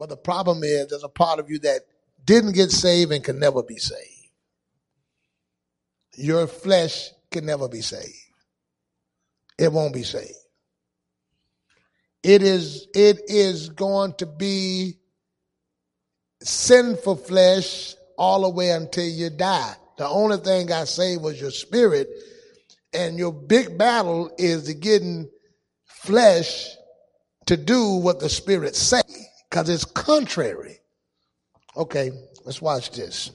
But the problem is there's a part of you that didn't get saved and can never be saved. Your flesh can never be saved. It won't be saved. It is, it is going to be sinful flesh all the way until you die. The only thing got saved was your spirit. And your big battle is to getting flesh to do what the spirit say because it's contrary. Okay, let's watch this.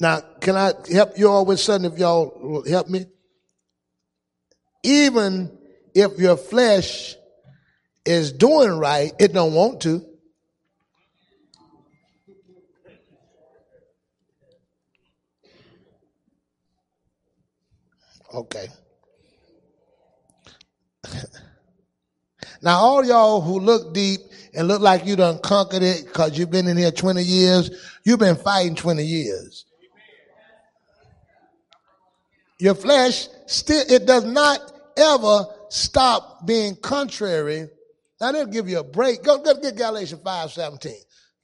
Now, can I help you all with something if y'all will help me? Even if your flesh is doing right, it don't want to. Okay. now, all y'all who look deep and look like you done conquered it because you've been in here 20 years, you've been fighting 20 years. Your flesh still, it does not ever stop being contrary. Now they'll give you a break. Go, go get Galatians 5, 17.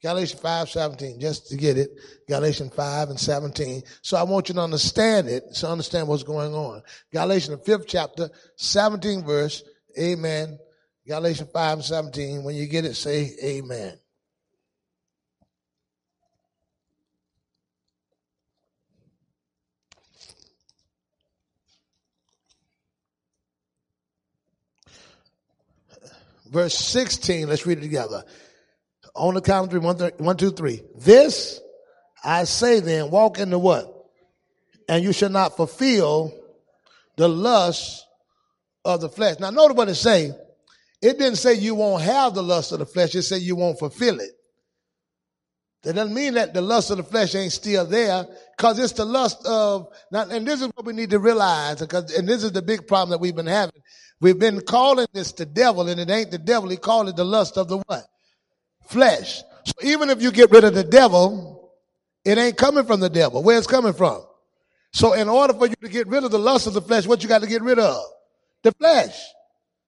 Galatians 5, 17, just to get it. Galatians 5 and 17. So I want you to understand it, so understand what's going on. Galatians, the fifth chapter, 17 verse. Amen. Galatians 5 and 17. When you get it, say amen. verse 16. Let's read it together. On the count of three, one, three, one, two, three. This I say then, walk into what? And you shall not fulfill the lust of the flesh. Now, notice what it say. It didn't say you won't have the lust of the flesh. It said you won't fulfill it. That doesn't mean that the lust of the flesh ain't still there, because it's the lust of. Now, and this is what we need to realize, because and this is the big problem that we've been having. We've been calling this the devil, and it ain't the devil. He called it the lust of the what? Flesh. So even if you get rid of the devil, it ain't coming from the devil. Where it's coming from? So in order for you to get rid of the lust of the flesh, what you got to get rid of? The flesh.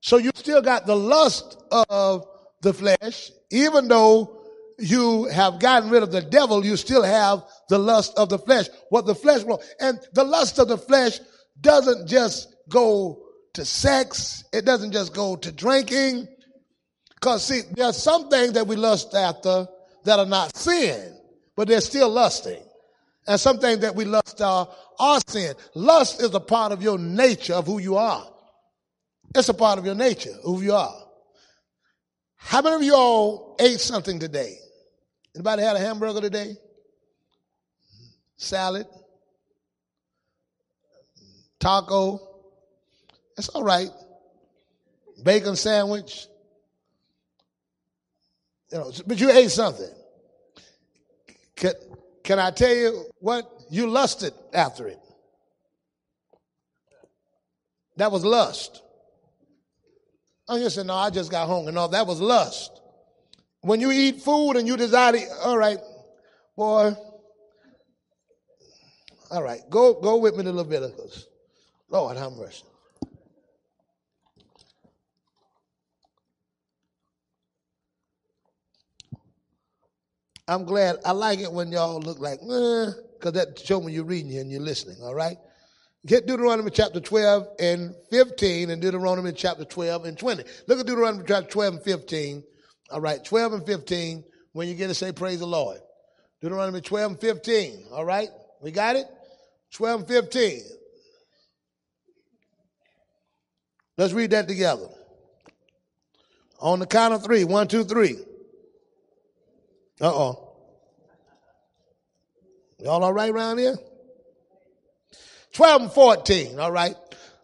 So you still got the lust of the flesh, even though you have gotten rid of the devil, you still have the lust of the flesh. What the flesh wants. And the lust of the flesh doesn't just go to sex. It doesn't just go to drinking. Cause see, there are some things that we lust after that are not sin, but they're still lusting. And some things that we lust are, are sin. Lust is a part of your nature of who you are. It's a part of your nature, who you are. How many of y'all ate something today? Anybody had a hamburger today? Salad? Taco? That's all right. Bacon sandwich. You know, but you ate something. Can, can I tell you what? You lusted after it. That was lust. Oh, just said, no, I just got hungry. No, that was lust. When you eat food and you desire, to, all right, boy, all right, go go with me to Leviticus. Lord, have mercy. I'm glad. I like it when y'all look like, because eh, that shows me you're reading and you're listening, all right? Get Deuteronomy chapter 12 and 15 and Deuteronomy chapter 12 and 20. Look at Deuteronomy chapter 12 and 15. All right, 12 and 15. When you get to say praise the Lord. Deuteronomy 12 and 15. All right, we got it? 12 and 15. Let's read that together. On the count of three. One, two, three. Uh oh. Y'all all right around here? 12 and 14, all right.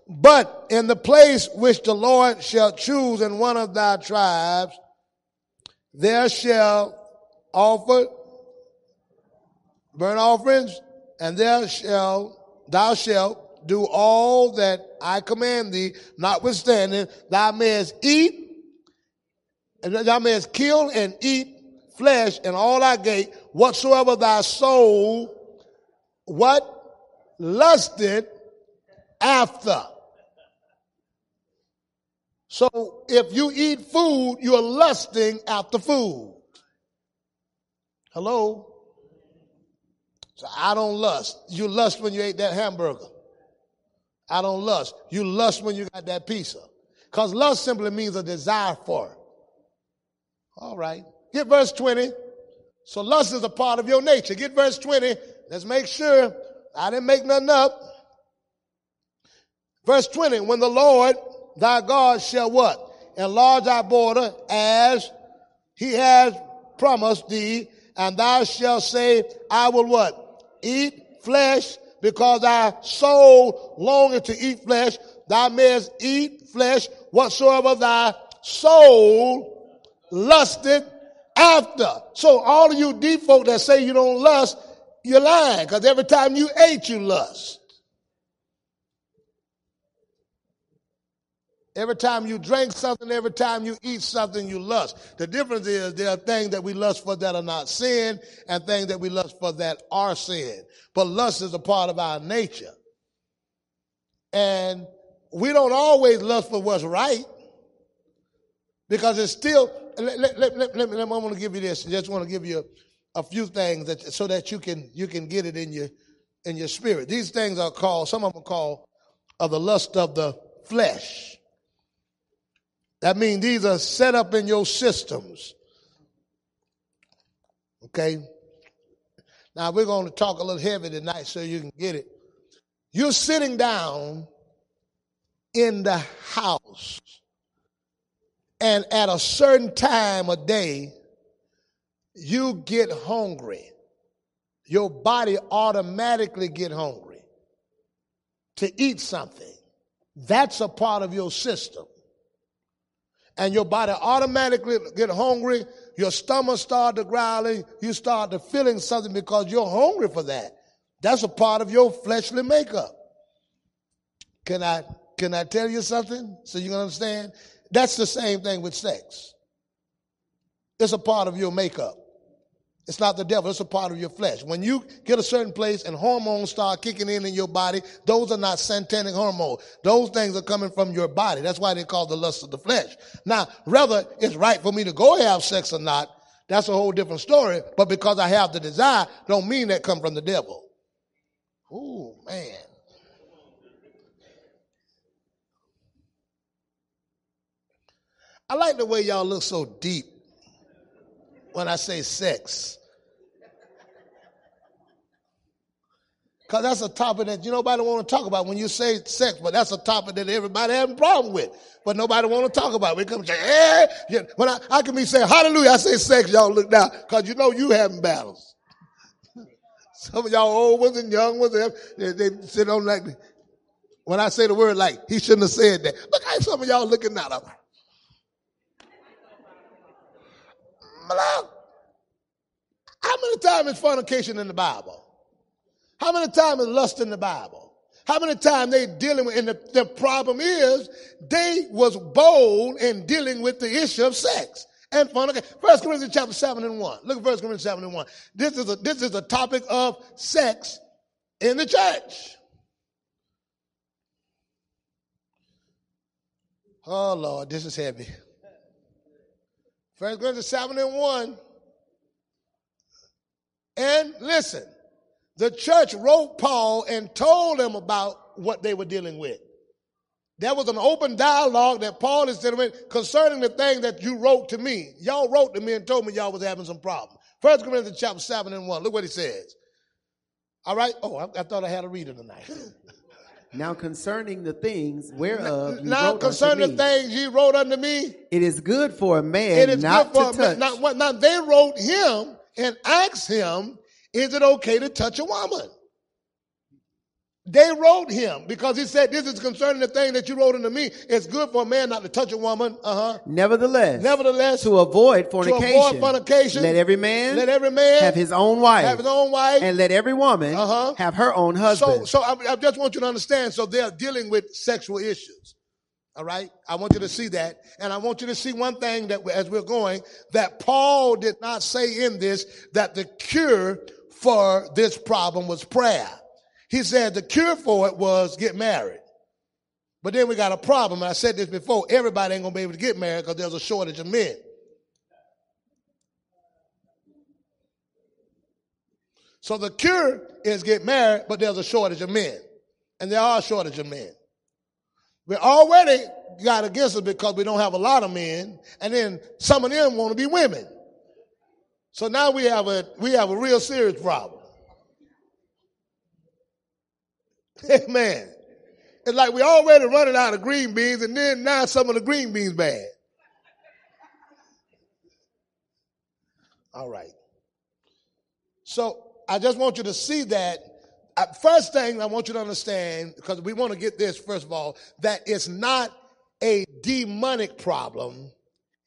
But in the place which the Lord shall choose in one of thy tribes, there shall offer burnt offerings, and there shall thou shalt do all that I command thee, notwithstanding thou mayest eat, and thou mayest kill and eat flesh and all thy gate, whatsoever thy soul, what lusted after. So if you eat food, you're lusting after food. Hello? So I don't lust. You lust when you ate that hamburger. I don't lust. You lust when you got that pizza. Because lust simply means a desire for. it. All right. Get verse 20. So lust is a part of your nature. Get verse 20. Let's make sure I didn't make nothing up. Verse 20. When the Lord thy God shall what? Enlarge thy border as he has promised thee, and thou shalt say, I will what? Eat flesh because thy soul longeth to eat flesh. Thou mayest eat flesh whatsoever thy soul lusted after. So all of you deep folk that say you don't lust, you're lying because every time you ate, you lust. Every time you drink something, every time you eat something, you lust. The difference is there are things that we lust for that are not sin and things that we lust for that are sin. But lust is a part of our nature. And we don't always lust for what's right because it's still, let, let, let, let, let me, I want to give you this. I just want to give you a, a few things that, so that you can, you can get it in your, in your spirit. These things are called, some of them are called of the lust of the flesh. That means these are set up in your systems. Okay? Now we're going to talk a little heavy tonight so you can get it. You're sitting down in the house and at a certain time of day you get hungry. Your body automatically get hungry to eat something. That's a part of your system and your body automatically get hungry. Your stomach start to growling. You start to feeling something because you're hungry for that. That's a part of your fleshly makeup. Can I, can I tell you something so you can understand? That's the same thing with sex. It's a part of your makeup. It's not the devil, it's a part of your flesh. When you get a certain place and hormones start kicking in in your body, those are not satanic hormones. Those things are coming from your body. That's why they call the lust of the flesh. Now, whether it's right for me to go have sex or not, that's a whole different story. But because I have the desire, don't mean that come from the devil. Oh, man. I like the way y'all look so deep when I say sex. Because that's a topic that you nobody want to talk about when you say sex, but that's a topic that everybody a problem with. But nobody want to talk about. We come hey, yeah. when I, I can be saying hallelujah, I say sex, y'all look down, because you know you having battles. Some of y'all old ones and young ones, they, they sit on like, when I say the word like, he shouldn't have said that. Look how some of y'all looking How many times is fornication in the Bible? How many times is lust in the Bible? How many times they dealing with, and the, the problem is they was bold in dealing with the issue of sex and fornication. First Corinthians chapter 7 and 1. Look at First Corinthians 7 and 1. This is a, this is a topic of sex in the church. Oh Lord, this is heavy. First Corinthians 7 and 1. And listen, the church wrote Paul and told him about what they were dealing with. There was an open dialogue that Paul is dealing with concerning the thing that you wrote to me. Y'all wrote to me and told me y'all was having some problem. First Corinthians chapter 7 and 1. Look what he says. All right. Oh, I, I thought I had a reader tonight. Now concerning the things whereof you now wrote concerning unto the things ye wrote unto me, it is good for a man it is not good for to a man. touch. Now, what- now they wrote him and asked him, is it okay to touch a woman? They wrote him because he said, this is concerning the thing that you wrote unto me. It's good for a man not to touch a woman. Uh huh. Nevertheless, Nevertheless, to avoid to avoid fornication, fornication, let every man let every man have his own wife, have his own wife. and let every woman Uh-huh. have her own So, husband. so I, I just want you to understand. So they're dealing with sexual issues. All right. I want you to see that. And I want you to see one thing that as we're going, that Paul did not say in this that the cure for this problem was prayer. He said the cure for it was get married. But then we got a problem. I said this before everybody ain't to be able to get married because there's a shortage of men. So the cure is get married, but there's a shortage of men. And there are a shortage of men. We already got against us because we don't have a lot of men, and then some of them want to be women. So now we have a we have a real serious problem. Amen. It's like we already running out of green beans, and then now some of the green beans bad. All right. So I just want you to see that. Uh, first thing I want you to understand, because we want to get this first of all, that it's not a demonic problem.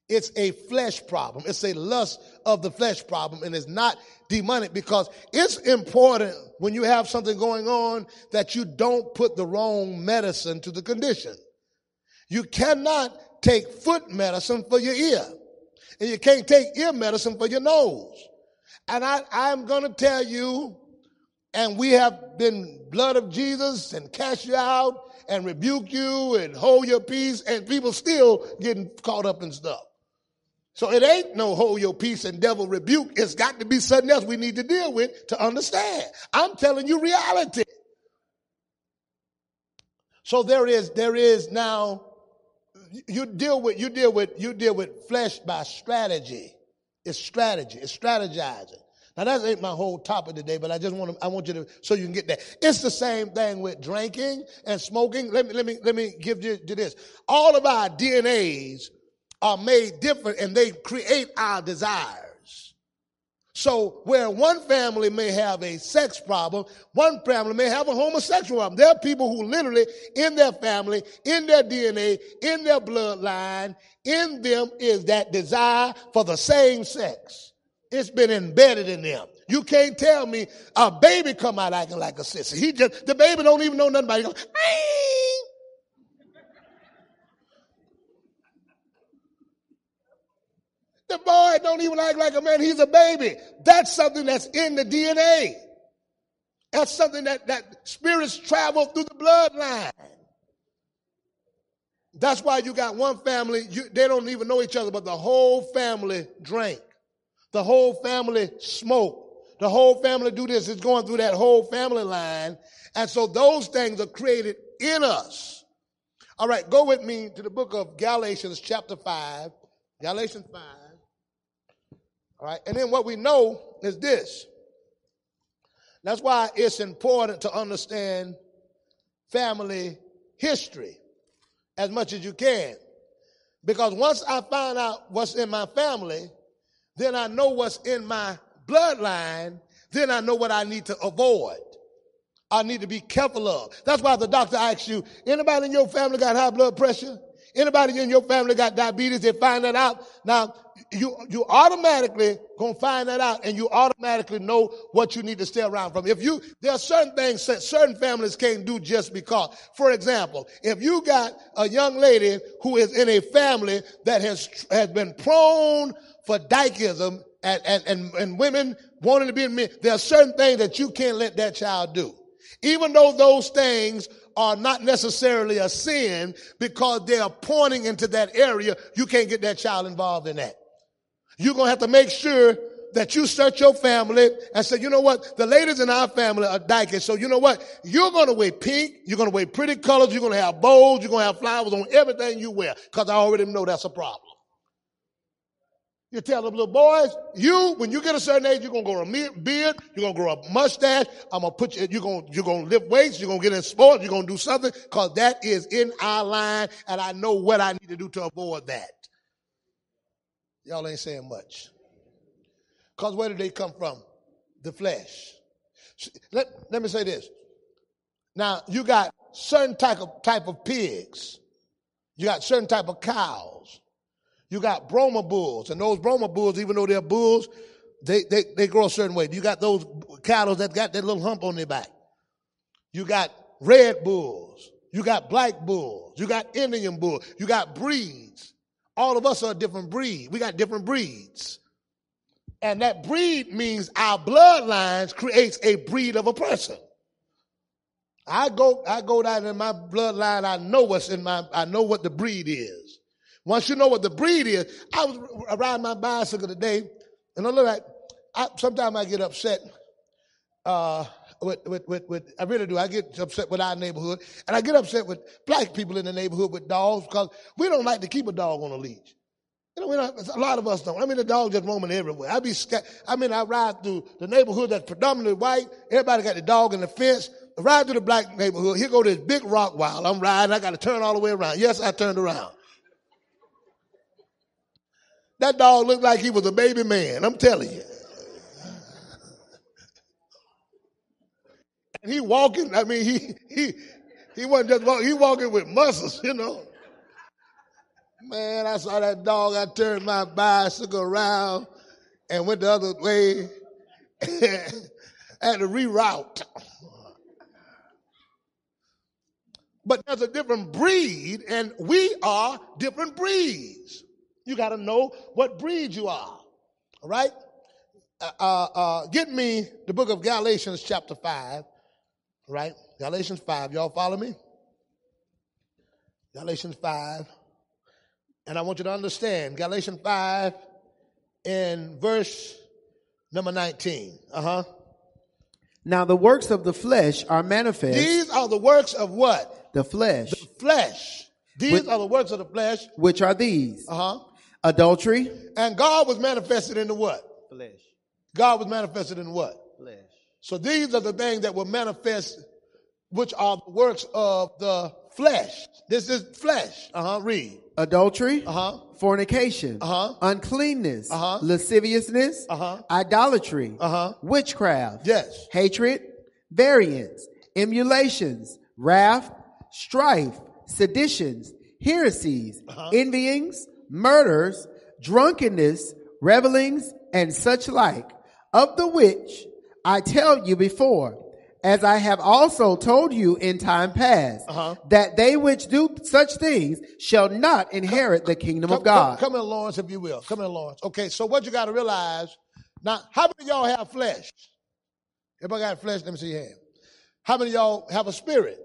It's a flesh problem. It's a lust of the flesh problem, and it's not demonic because it's important when you have something going on that you don't put the wrong medicine to the condition. You cannot take foot medicine for your ear, and you can't take ear medicine for your nose. And I, I'm going to tell you, and we have been blood of Jesus and cast you out and rebuke you and hold your peace, and people still getting caught up in stuff. So it ain't no hold your peace and devil rebuke. It's got to be something else we need to deal with to understand. I'm telling you reality. So there is, there is now, you deal with, you deal with, you deal with flesh by strategy. It's strategy. It's strategizing. Now that ain't my whole topic today, but I just want to, I want you to, so you can get that. It's the same thing with drinking and smoking. Let me, let me, let me give you this. All of our DNAs are made different and they create our desires. So where one family may have a sex problem, one family may have a homosexual problem. There are people who literally in their family, in their DNA, in their bloodline, in them is that desire for the same sex. It's been embedded in them. You can't tell me a baby come out acting like a sister. He just the baby don't even know nothing about it. He goes, The boy don't even act like a man. He's a baby. That's something that's in the DNA. That's something that, that spirits travel through the bloodline. That's why you got one family, you, they don't even know each other, but the whole family drank. The whole family smoke. The whole family do this. It's going through that whole family line. And so those things are created in us. All right, go with me to the book of Galatians chapter 5. Galatians 5. All right. And then what we know is this. That's why it's important to understand family history as much as you can. Because once I find out what's in my family, then I know what's in my bloodline, then I know what I need to avoid. I need to be careful of. That's why the doctor asks you, anybody in your family got high blood pressure? Anybody in your family got diabetes? They find that out. Now, you, you automatically gonna find that out and you automatically know what you need to stay around from. If you, there are certain things that certain families can't do just because. For example, if you got a young lady who is in a family that has, has been prone for dykism and, and, and, and women wanting to be in men, there are certain things that you can't let that child do. Even though those things are not necessarily a sin because they are pointing into that area, you can't get that child involved in that. You're going to have to make sure that you search your family and say, you know what? The ladies in our family are dyking. So you know what? You're going to wear pink. You're going to wear pretty colors. You're going to have bows. You're going to have flowers on everything you wear because I already know that's a problem. You tell them little boys, you, when you get a certain age, you're to grow a beard, you're to grow a mustache. I'm to put you, you're to, you're to lift weights, you're to get in sports, you're to do something because that is in our line and I know what I need to do to avoid that. Y'all ain't saying much. Because where did they come from? The flesh. Let, let me say this. Now, you got certain type of, type of pigs. You got certain type of cows. You got Brahma bulls. And those Brahma bulls, even though they're bulls, they, they, they grow a certain way. You got those cattle that got that little hump on their back. You got red bulls. You got black bulls. You got Indian bulls. You got breeds. All of us are a different breed. We got different breeds. And that breed means our bloodlines creates a breed of a person. I go, I go down in my bloodline. I know what's in my, I know what the breed is. Once you know what the breed is, I was riding my bicycle today, and I look like, I, sometimes I get upset, uh, with, with, with, with, I really do. I get upset with our neighborhood, and I get upset with black people in the neighborhood with dogs because we don't like to keep a dog on a leash. You know, we don't, a lot of us don't. I mean, the dog just roaming everywhere. I be scared. I mean, I ride through the neighborhood that's predominantly white. Everybody got the dog in the fence. I ride through the black neighborhood. Here go this big rock while I'm riding. I got to turn all the way around. Yes, I turned around. That dog looked like he was a baby man. I'm telling you. He walking. I mean, he he he wasn't just walking. He walking with muscles, you know. Man, I saw that dog. I turned my bicycle around and went the other way. I had to reroute. But there's a different breed, and we are different breeds. You got to know what breed you are. All right? Uh, uh, uh, get me the book of Galatians, chapter 5. Right? Galatians 5. Y'all follow me? Galatians 5. And I want you to understand Galatians 5 in verse number 19. Uh huh. Now the works of the flesh are manifest. These are the works of what? The flesh. The flesh. These Which- are the works of the flesh. which are these Uh huh. adultery, And God was manifested in the what? flesh, God was manifested in what? So these are the things that will manifest, which are the works of the flesh. This is flesh. Uh huh. Read. adultery, Uh huh. fornication, Uh-huh. uncleanness, Uh-huh. lasciviousness, Uh-huh. idolatry, Uh-huh. witchcraft, Yes. hatred, variance, emulations, wrath, strife, seditions, heresies, Uh-huh. envyings, murders, drunkenness, revelings, and such like, of the which I tell you before, as I have also told you in time past, Uh-huh. that they which do such things shall not inherit the kingdom Come, of God. Come, come in, Lawrence, if you will. Come in, Lawrence. Okay, so what you got to realize now, how many of y'all have flesh? Everybody got flesh? Let me see your hand. How many of y'all have a spirit?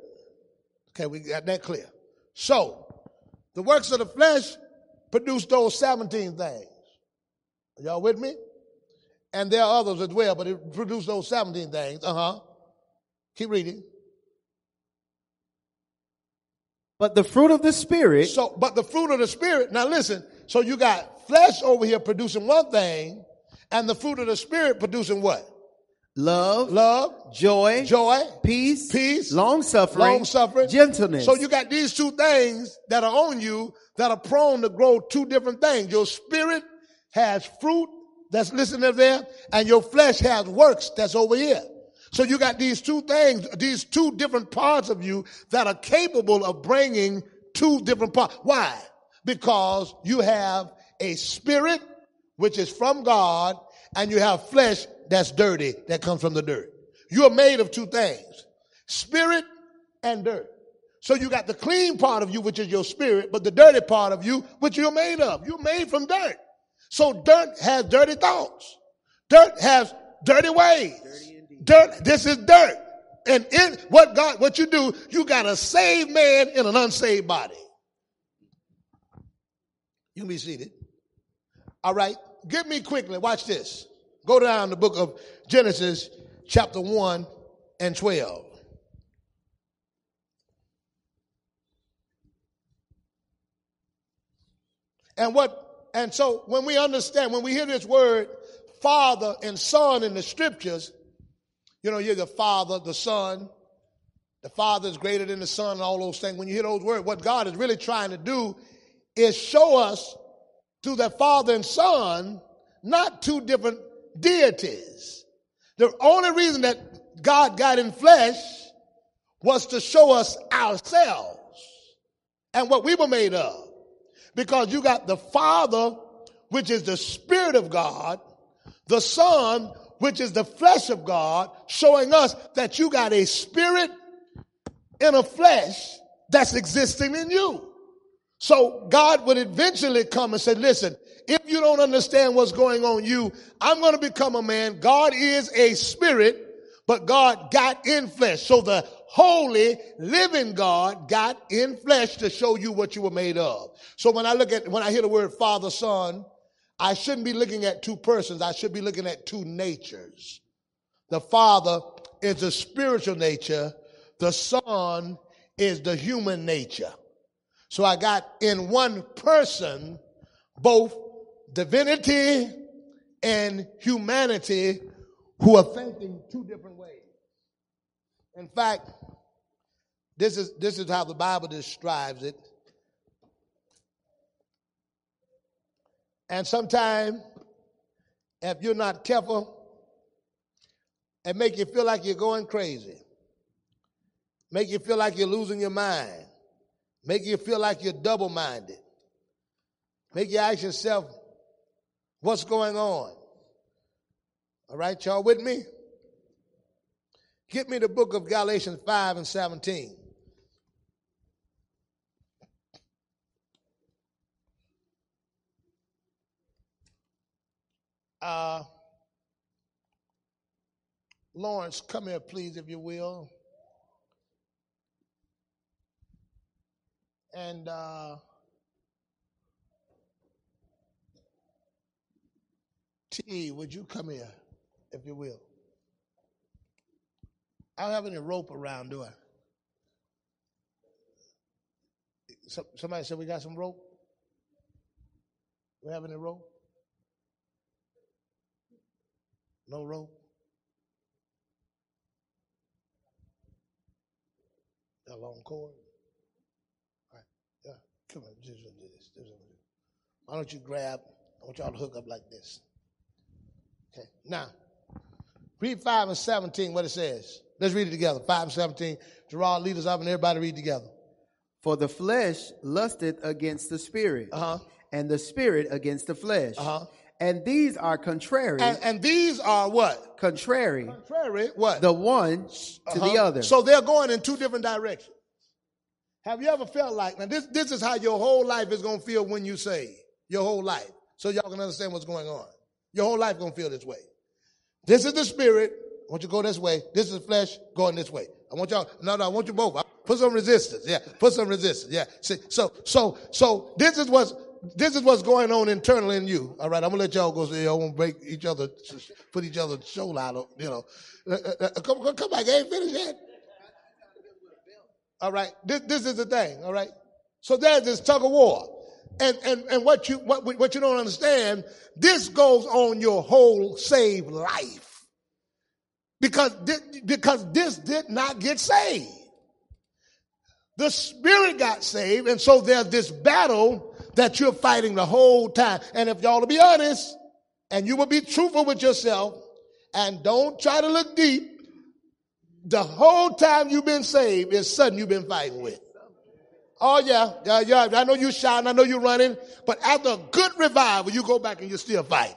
Okay, we got that clear. So, the works of the flesh produce those 17 things. Are y'all with me? And there are others as well, but it produced those 17 things. Uh huh. Keep reading. But the fruit of the Spirit So, but the fruit of the spirit. Now listen. So you got flesh over here producing one thing, and the fruit of the spirit producing what? love, Love, joy, joy, peace, peace, long suffering, long suffering, gentleness. So you got these two things that are on you that are prone to grow two different things. Your spirit has fruit that's listed there, and your flesh has works that's over here. So you got these two things, these two different parts of you that are capable of bringing two different parts. Why? Because you have a spirit which is from God, and you have flesh that's dirty that comes from the dirt. You're made of two things spirit and dirt. So you got the clean part of you, which is your spirit, but the dirty part of you, which you're made of. You're made from dirt. So dirt has dirty thoughts. Dirt has dirty ways. Dirt, this is dirt. And in what God, what you do, you got a saved man in an unsaved body. You can be seated. All right. Get me quickly. Watch this. Go down the book of Genesis, chapter 1 and 12. And what, and so when we understand, when we hear this word father and son in the scriptures, you know, you're the father, the son, the father is greater than the son, and all those things. When you hear those words, what God is really trying to do is show us through that father and son, not two different deities. The only reason that God got in flesh was to show us ourselves and what we were made of. Because you got the Father, which is the Spirit of God, the Son, which is the flesh of God, showing us that you got a spirit in a flesh that's existing in you. So God would eventually come and say, listen, if you don't understand what's going on you, I'm going to become a man. God is a spirit, but God got in flesh. So the holy, living God got in flesh to show you what you were made of. So when I look at, when I hear the word Father, Son, I shouldn't be looking at two persons. I should be looking at two natures. The Father is the spiritual nature. The Son is the human nature. So I got in one person both divinity and humanity who are thinking two different ways. In fact, this is, this is how the Bible describes it. And sometimes, if you're not careful, it make you feel like you're going crazy. Make you feel like you're losing your mind. Make you feel like you're double-minded. Make you ask yourself, what's going on? All right, y'all with me? Get me the book of Galatians 5 and 17. Uh, Lawrence, come here, please, if you will. And uh, T, would you come here, if you will? I don't have any rope around, do I? somebody said we got some rope. We have any rope? No rope. A long cord. All right. Yeah. Come on. Just do this. Why don't you grab? I want y'all to hook up like this. Okay. Now, read 5 and 17, what it says. Let's read it together. 5 and 17. Gerard, lead us up and everybody read together. For the flesh lusteth against the spirit, uh-huh. and the spirit against the flesh. Uh-huh. And these are contrary. And, and, these are what? Contrary. Contrary, what? The one to uh-huh. the other. So they're going in two different directions. Have you ever felt like, now this, this is how your whole life is going to feel when you say your whole life. So y'all can understand what's going on. Your whole life going to feel this way. This is the spirit. I want you to go this way. This is flesh going this way. I want y'all, no, no, I want you both. Put some resistance. Yeah. Put some resistance. Yeah. See, so, so, so this is what's, this is what's going on internally in you. All right. I'm to let y'all go so y'all won't break each other, put each other's shoulder out, you know. Uh, uh, uh, come, come back. I ain't finished yet. All right. This, this is the thing. All right. So there's this tug of war. And, and, and what you, what, what you don't understand, this goes on your whole saved life. Because, because this did not get saved. The spirit got saved, and so there's this battle that you're fighting the whole time. And if y'all to be honest, and you will be truthful with yourself, and don't try to look deep, the whole time you've been saved is something you've been fighting with. Oh yeah, yeah, yeah. I know you're shouting, I know you're running, but after a good revival, you go back and you're still fighting.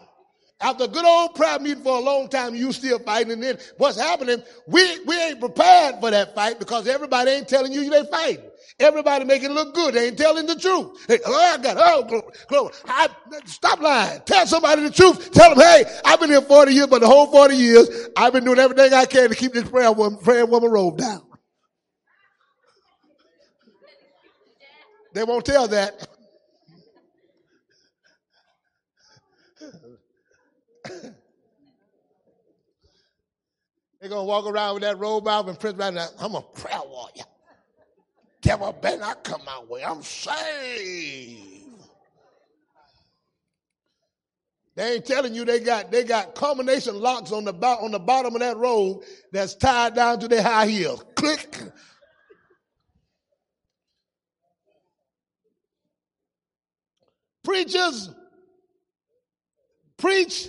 After a good old prayer meeting for a long time, you still fighting. And then what's happening? We, we ain't prepared for that fight because everybody ain't telling you they fighting. Everybody making it look good. They ain't telling the truth. They, oh, I got, oh, glory, glory. I, stop lying. Tell somebody the truth. Tell them, hey, I've been here 40 years, but the whole 40 years, I've been doing everything I can to keep this prayer woman, prayer woman robe down. They won't tell that. They're going to walk around with that robe out and press right now. I'm a prayer warrior. Devil better not come my way. I'm saved. They ain't telling you they got they got combination locks on the on the bottom of that robe that's tied down to their high heels. Click. Preachers preach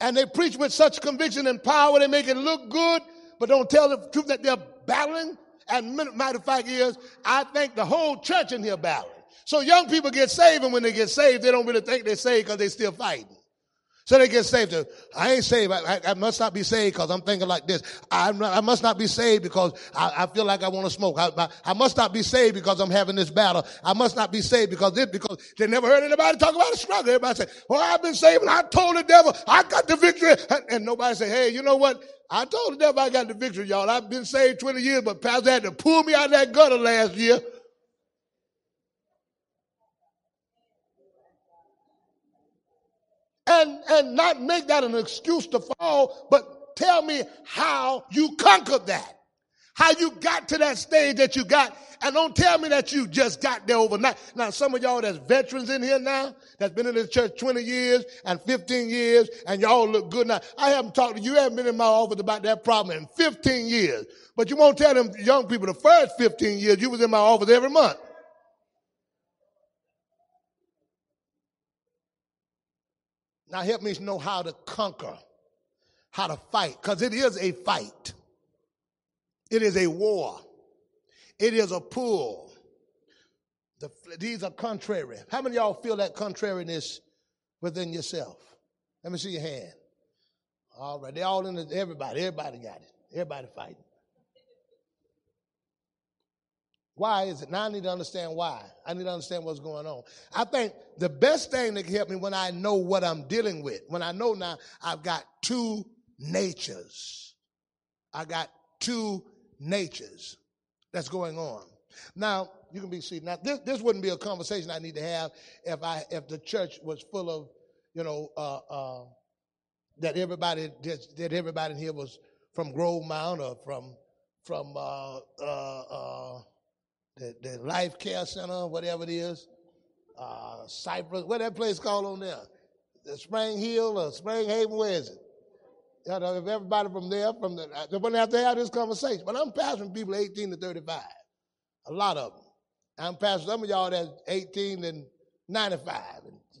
and they preach with such conviction and power, they make it look good, but don't tell the truth that they're battling. And matter of fact is, I think the whole church in here battling. So young people get saved, and when they get saved, they don't really think they're saved because they're still fighting. So they get saved. I ain't saved. I, I, I must not be saved because I'm thinking like this. I, I must not be saved because I, I feel like I want to smoke. I, I, must not be saved because I'm having this battle. I must not be saved because this, because they never heard anybody talk about a struggle. Everybody say, well, I've been saved and I told the devil I got the victory. And, and nobody say, hey, you know what? I told the devil I got the victory, y'all. I've been saved 20 years, but Pastor had to pull me out of that gutter last year. And, and not make that an excuse to fall, but tell me how you conquered that. How you got to that stage that you got. And don't tell me that you just got there overnight. Now, some of y'all that's veterans in here now, that's been in this church 20 years and 15 years, and y'all look good now. I haven't talked to you, haven't been in my office about that problem in 15 years. But you won't tell them young people the first 15 years you was in my office every month. Now help me know how to conquer, how to fight, because it is a fight. It is a war. It is a pull. The, these are contrary. How many y'all feel that contrariness within yourself? Let me see your hand. All right, they all in the, everybody, everybody got it. Everybody fighting. Why is it? Now I need to understand why. I need to understand what's going on. I think the best thing that can help me when I know what I'm dealing with, when I know now I've got two natures. I got two natures that's going on. Now, you can be seated. Now, this, this wouldn't be a conversation I need to have if I if the church was full of, you know, uh, uh, that everybody that that everybody in here was from Grove Mount or from from uh, uh, uh the, the Life Care Center, whatever it is, uh, Cypress, what that place called on there? The Spring Hill or Spring Haven, where is it? You know, if everybody from there, from the, they wouldn't have to have this conversation. But I'm pastoring people 18 to 35, a lot of them. I'm pastoring some of y'all that's 18 and 95,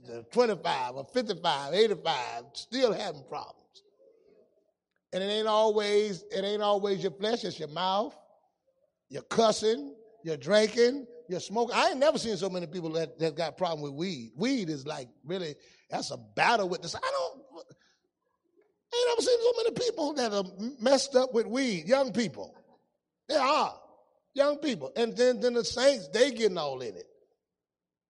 and 25 or 55, 85, still having problems. And it ain't always, it ain't always your flesh, it's your mouth, your cussing, you're drinking, you're smoking. I ain't never seen so many people that, that got problem with weed. Weed is like really, that's a battle with this. I don't, I ain't never seen so many people that are messed up with weed. Young people. They are. Young people. And then, then the saints, they getting all in it.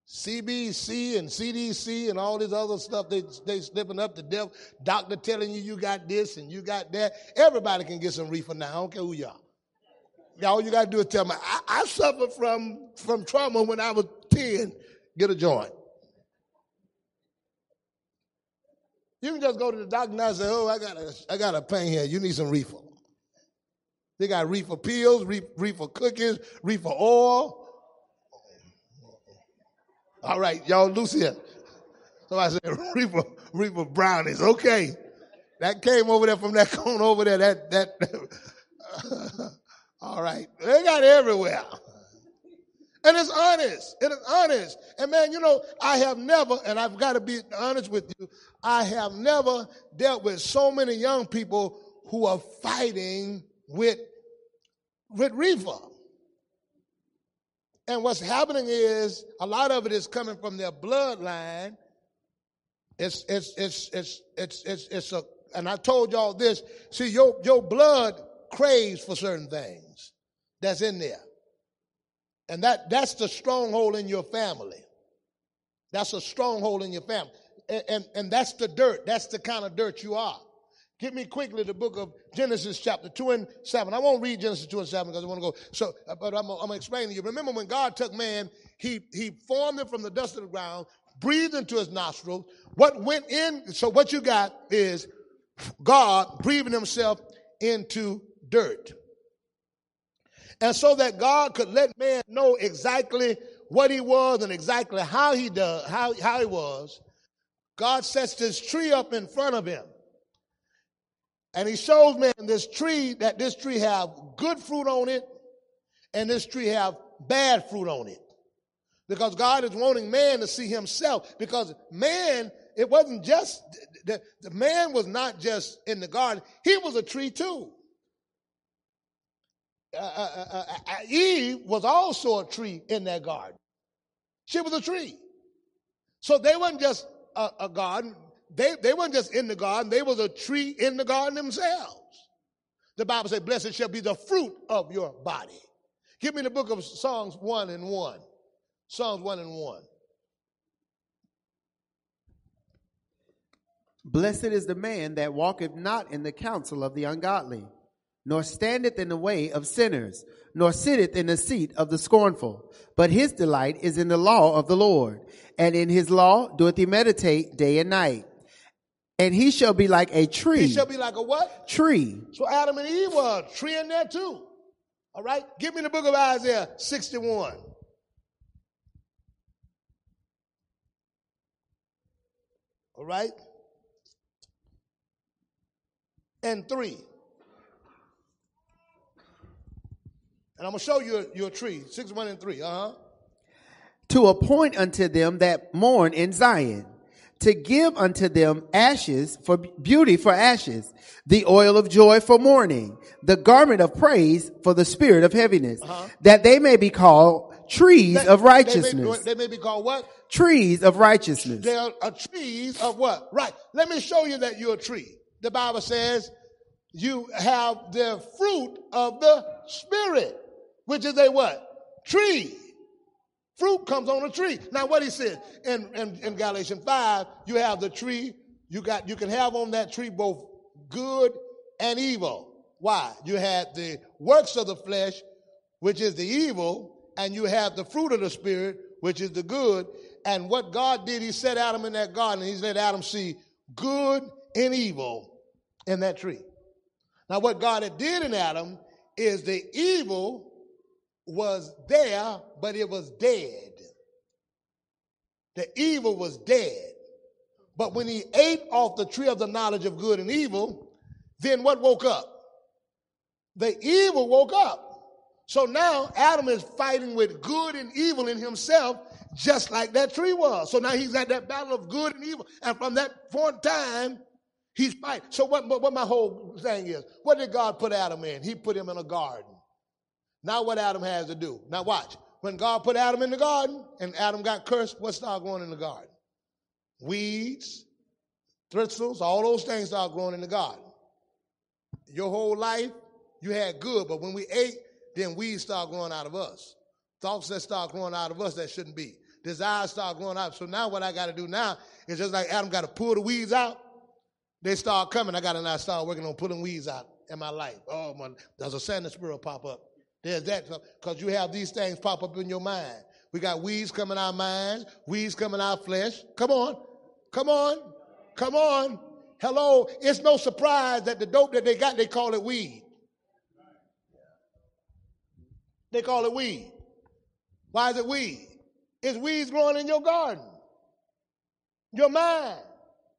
CBC and CDC and all this other stuff, they they slipping up the devil. Doctor telling you you got this and you got that. Everybody can get some reefer now. I don't care who you are all you got to do is tell me, I, I suffered from, from trauma when I was 10. Get a joint. You can just go to the doctor and say, oh, I got a, I got a pain here. You need some reefer. They got reefer pills, reefer cookies, reefer oil. All right, y'all loose here. Somebody said reefer, reefer brownies. Okay. That came over there from that cone over there. That, that, All right. They got everywhere. And it's honest. It is honest. And man, you know, I have never, and I've got to be honest with you, I have never dealt with so many young people who are fighting with, with reefer. And what's happening is a lot of it is coming from their bloodline. It's, it's, it's, it's, it's, it's, it's a, and I told y'all this. See, your, your blood craves for certain things that's in there. And that, that's the stronghold in your family. That's a stronghold in your family. And, and, and that's the dirt. That's the kind of dirt you are. Give me quickly the book of Genesis chapter 2 and 7. I won't read Genesis 2 and 7 because I want to go. So, uh, but I'm, I'm going to explain to you. Remember when God took man, he, he formed him from the dust of the ground, breathed into his nostrils. What went in, so what you got is God breathing himself into dirt. And so that God could let man know exactly what he was and exactly how he does, how, how he was, God sets this tree up in front of him. And he shows man this tree, that this tree have good fruit on it, and this tree have bad fruit on it. Because God is wanting man to see himself. Because man, it wasn't just, the, the man was not just in the garden, he was a tree too. Uh uh, uh, uh, uh, Eve was also a tree in that garden. She was a tree. So they weren't just a, a garden. they, they weren't just in the garden, they was a tree in the garden themselves. The Bible says, Blessed shall be the fruit of your body. Give me the book of Psalms 1 and 1. Psalms 1 and 1. Blessed is the man that walketh not in the counsel of the ungodly, nor standeth in the way of sinners, nor sitteth in the seat of the scornful. But his delight is in the law of the Lord, and in his law doeth he meditate day and night. And he shall be like a tree. He shall be like a what? Tree. So Adam and Eve were a tree in there too. All right? Give me the book of Isaiah 61. All right? And 3. And I'm going to show you your tree. 6, 1, and 3. Uh huh. To appoint unto them that mourn in Zion, to give unto them ashes for beauty for ashes, the oil of joy for mourning, the garment of praise for the spirit of heaviness, Uh-huh. that they may be called trees That- of They may, righteousness. they may be called what? Trees of righteousness. They are, are trees of what? Right. Let me show you that you're a tree. The Bible says you have the fruit of the Spirit, which is a what? Tree. Fruit comes on a tree. Now, what he said in, in, in Galatians 5, you have the tree, you got you can have on that tree both good and evil. Why? You had the works of the flesh, which is the evil, and you have the fruit of the spirit, which is the good. And what God did, he set Adam in that garden, and he let Adam see good and evil in that tree. Now, what God had did in Adam is the evil was there, but it was dead. The evil was dead. But when he ate off the tree of the knowledge of good and evil, then what woke up? The evil woke up. So now Adam is fighting with good and evil in himself, just like that tree was. So now he's at that battle of good and evil. And from that point in time, he's fighting. So what, what, what my whole thing is, what did God put Adam in? He put him in a garden. Now what Adam has to do. Now watch. When God put Adam in the garden and Adam got cursed, what started growing in the garden? Weeds, thistles, all those things started growing in the garden. Your whole life, you had good, but when we ate, then weeds start growing out of us. Thoughts that start growing out of us that shouldn't be. Desires start growing out. So now what I got to do now is just like Adam got to pull the weeds out. They start coming. I got to now start working on pulling weeds out in my life. Oh, my, there's a Santa squirrel pop up. There's that because you have these things pop up in your mind. We got weeds coming out minds, weeds coming out flesh. Come on, come on, come on. Hello, it's no surprise that the dope that they got, they call it weed. They call it weed. Why is it weed? It's weeds growing in your garden, your mind.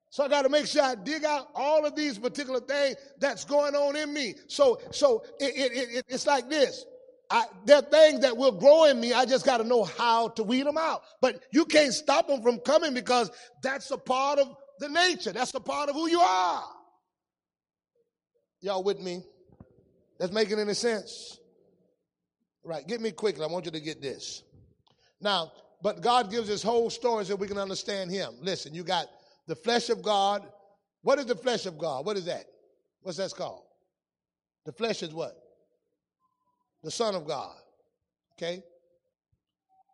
So I got to make sure I dig out all of these particular things that's going on in me. So, so it, it, it, it's like this. I, there are things that will grow in me. I just got to know how to weed them out. But you can't stop them from coming because that's a part of the nature. That's a part of who you are. Y'all with me? That's making any sense? Right. Get me quickly. I want you to get this. Now, but God gives this whole story so we can understand Him. Listen, you got the flesh of God. What is the flesh of God? What is that? What's that called? The flesh is what? The Son of God. Okay?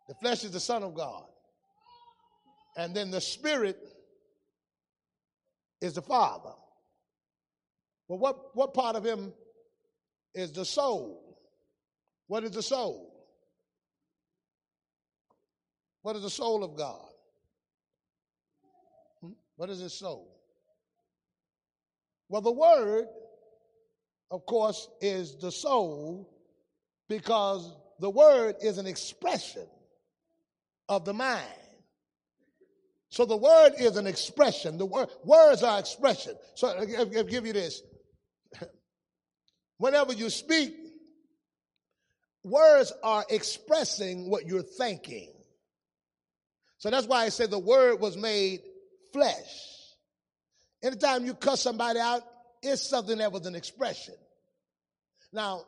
The flesh is the Son of God. And then the Spirit is the Father. Well, what, what part of Him is the soul? What is the soul? What is the soul of God? Hmm? What is his soul? Well, the word, of course, is the soul because the word is an expression of the mind. So the word is an expression. The word, words are expression. So uh, I'll, I'll give you this. Whenever you speak, words are expressing what you're thinking. So that's why I said the word was made flesh. Anytime you cuss somebody out, it's something that was an expression. Now,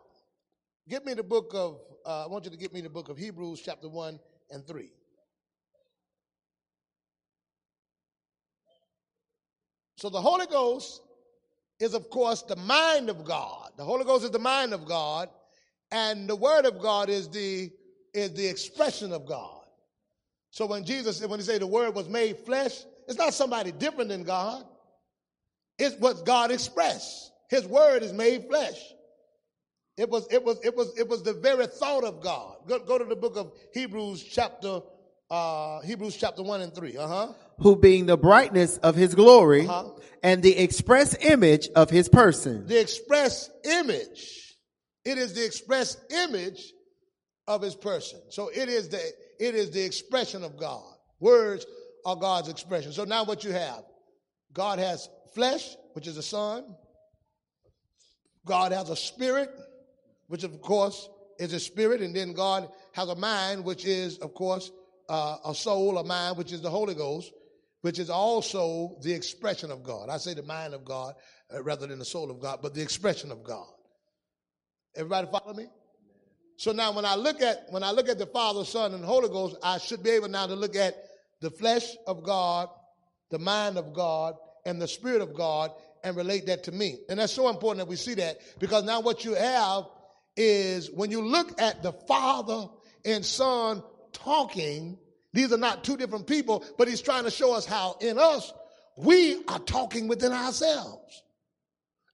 get me the book of, uh, I want you to get me the book of Hebrews, chapter 1 and 3. So the Holy Ghost is, of course, the mind of God. The Holy Ghost is the mind of God, and the Word of God is the is the expression of God. So when Jesus, when he say the Word was made flesh, it's not somebody different than God. It's what God expressed. His Word is made flesh. It was, it was, it was, it was the very thought of God. Go, go to the book of Hebrews chapter, uh, Hebrews chapter one and three. Uh huh. Who being the brightness of his glory Uh-huh. and the express image of his person. The express image. It is the express image of his person. So it is the, it is the expression of God. Words are God's expression. So now what you have, God has flesh, which is the son. God has a spirit, which of course is a spirit, and then God has a mind, which is of course uh, a soul, a mind, which is the Holy Ghost, which is also the expression of God. I say the mind of God uh, rather than the soul of God, but the expression of God. Everybody follow me? So now when I look at when I look at the Father, Son, and Holy Ghost, I should be able now to look at the flesh of God, the mind of God, and the spirit of God and relate that to me. And that's so important that we see that because now what you have is when you look at the Father and Son talking, these are not two different people, but he's trying to show us how in us we are talking within ourselves.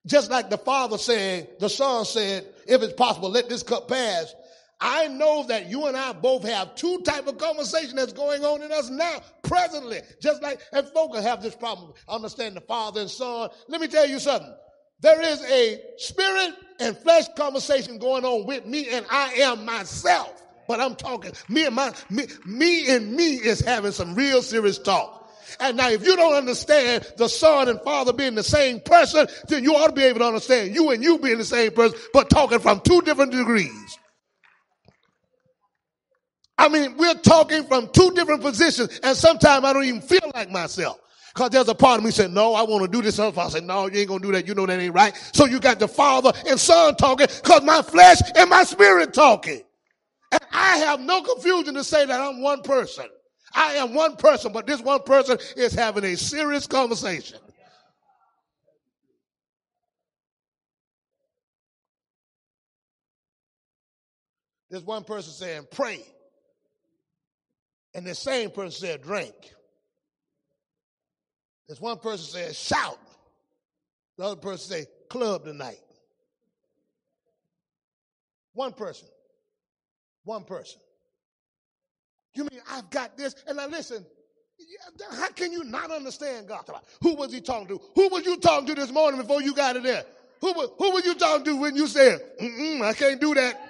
Just like the Father said, the Son said, if it's possible, let this cup pass. I know that you and I both have two type of conversation that's going on in us now, presently. Just like, and folk have this problem, understand the Father and Son. Let me tell you something. There is a spirit and flesh conversation going on with me, and I am myself. But I'm talking, me and my, me, me and me is having some real serious talk. And now, if you don't understand the son and father being the same person, then you ought to be able to understand you and you being the same person, but talking from two different degrees. I mean, we're talking from two different positions, and sometimes I don't even feel like myself. Because there's a part of me saying, No, I want to do this. Other I say, No, you ain't going to do that. You know that ain't right. So you got the father and son talking because my flesh and my spirit talking. And I have no confusion to say that I'm one person. I am one person, but this one person is having a serious conversation. There's one person saying, pray. And the same person said, drink. There's one person saying, shout. The other person say, club tonight. One person. One person. You mean I've got this? And now listen, how can you not understand God? Who was he talking to? Who was you talking to this morning before you got in there? Who was, who was you talking to when you said, Mm-mm, I can't do that?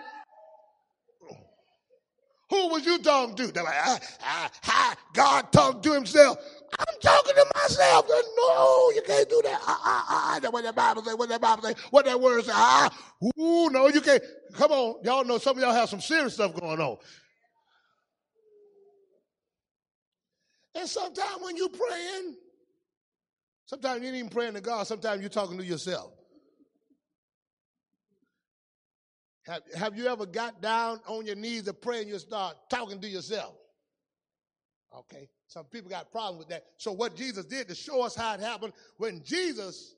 Who was you talking to? They're like, ah, ah, ah, God talked to himself. I'm talking to myself. No, you can't do that. Ah, ah, ah. That's what that Bible say. What that Bible say. What that word say. Ah, ooh, no, you can't. Come on. Y'all know some of y'all have some serious stuff going on. And sometimes when you're praying, sometimes you ain't even praying to God. Sometimes you're talking to yourself. Have, have you ever got down on your knees to pray and you start talking to yourself? Okay. Some people got problems with that. So what Jesus did to show us how it happened when Jesus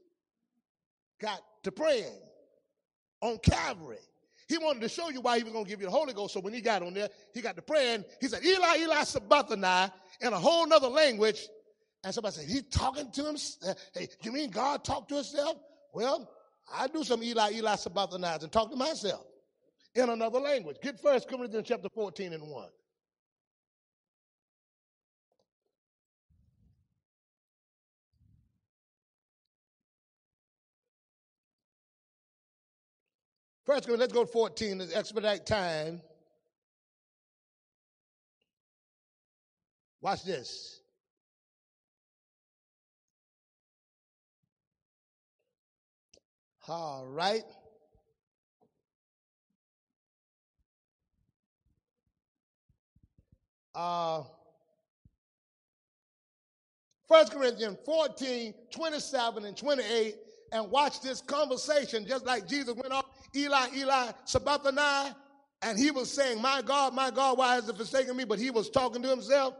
got to praying on Calvary. He wanted to show you why he was going to give you the Holy Ghost. So when he got on there, he got to praying. He said, Eli, Eli, sabachthani, in a whole nother language. And somebody said, he's talking to him. Hey, you mean God talked to himself? Well, I do some Eli, Eli, sabachthani and talk to myself in another language. Get First Corinthians chapter 14 and 1. First let's go to 14, let's expedite time. Watch this. All right. Uh, 1 Corinthians 14, 27 and 28, and watch this conversation just like Jesus went up, Eli, Eli, sabachthani, and he was saying, my God, my God, why has it forsaken me? But he was talking to himself.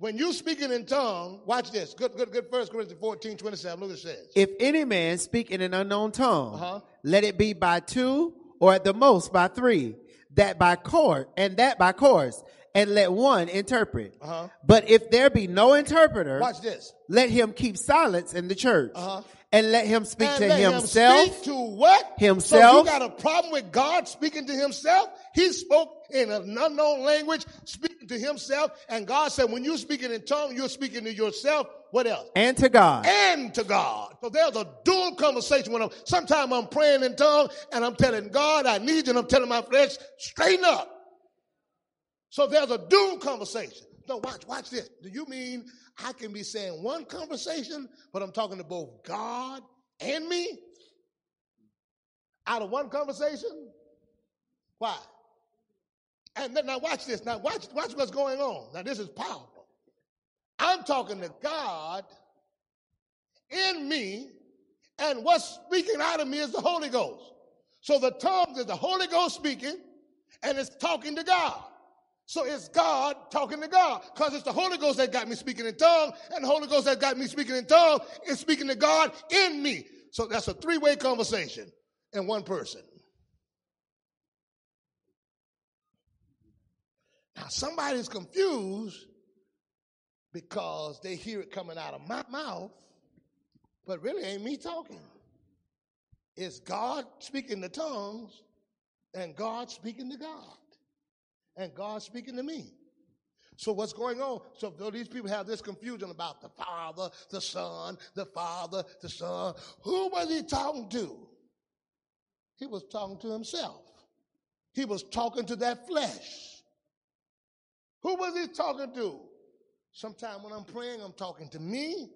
When you speaking in tongue, watch this. Good, good, good. First Corinthians 14, 27. Look what it says. If any man speak in an unknown tongue, Uh-huh. let it be by two or at the most by three, that by course, and that by course, and let one interpret. Uh-huh. But if there be no interpreter, Watch this. let him keep silence in the church, Uh-huh. and let him speak And to let him himself. speak to what? Himself. So you got a problem with God speaking to himself? He spoke in an unknown language, speaking to himself. And God said, when you're speaking in tongue, you're speaking to yourself. What else? and to God. and to God. So there's a dual conversation when I'm, sometimes I'm praying in tongue and I'm telling God, I need you, and I'm telling my flesh, straighten up. So there's a dual conversation. No, watch, watch this. Do you mean I can be saying one conversation, but I'm talking to both God and me? Out of one conversation? Why? And then now watch this. Now watch, watch what's going on. Now this is powerful. I'm talking to God in me, and what's speaking out of me is the Holy Ghost. So the tongues is the Holy Ghost speaking, and it's talking to God. So it's God talking to God, because it's the Holy Ghost that got me speaking in tongues and the Holy Ghost that got me speaking in tongues is speaking to God in me. So that's a three-way conversation in one person. Now somebody's confused because they hear it coming out of my mouth, but really ain't me talking. It's God speaking the tongues and God speaking to God and God speaking to me. So what's going on? So though these people have this confusion about the Father, the Son, the Father, the Son, who was he talking to? He was talking to himself. He was talking to that flesh. Who was he talking to? Sometimes when I'm praying, I'm talking to me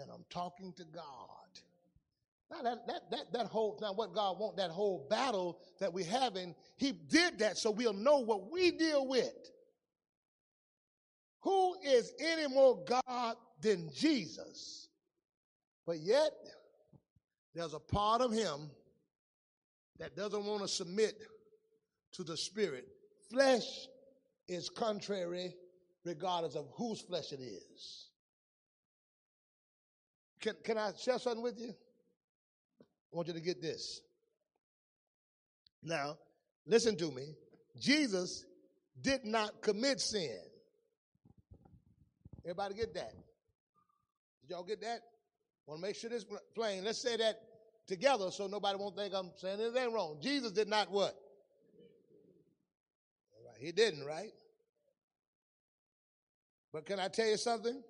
and I'm talking to God. Now that that that that whole now what God want that whole battle that we're having, He did that so we'll know what we deal with. Who is any more God than Jesus? But yet, there's a part of Him that doesn't want to submit to the Spirit. Flesh is contrary regardless of whose flesh it is. Can, can I share something with you? I want you to get this. Now, listen to me. Jesus did not commit sin. Everybody get that? Did y'all get that? Want to make sure this plain. Let's say that together so nobody won't think I'm saying anything wrong. Jesus did not what? He didn't, right? But can I tell you something?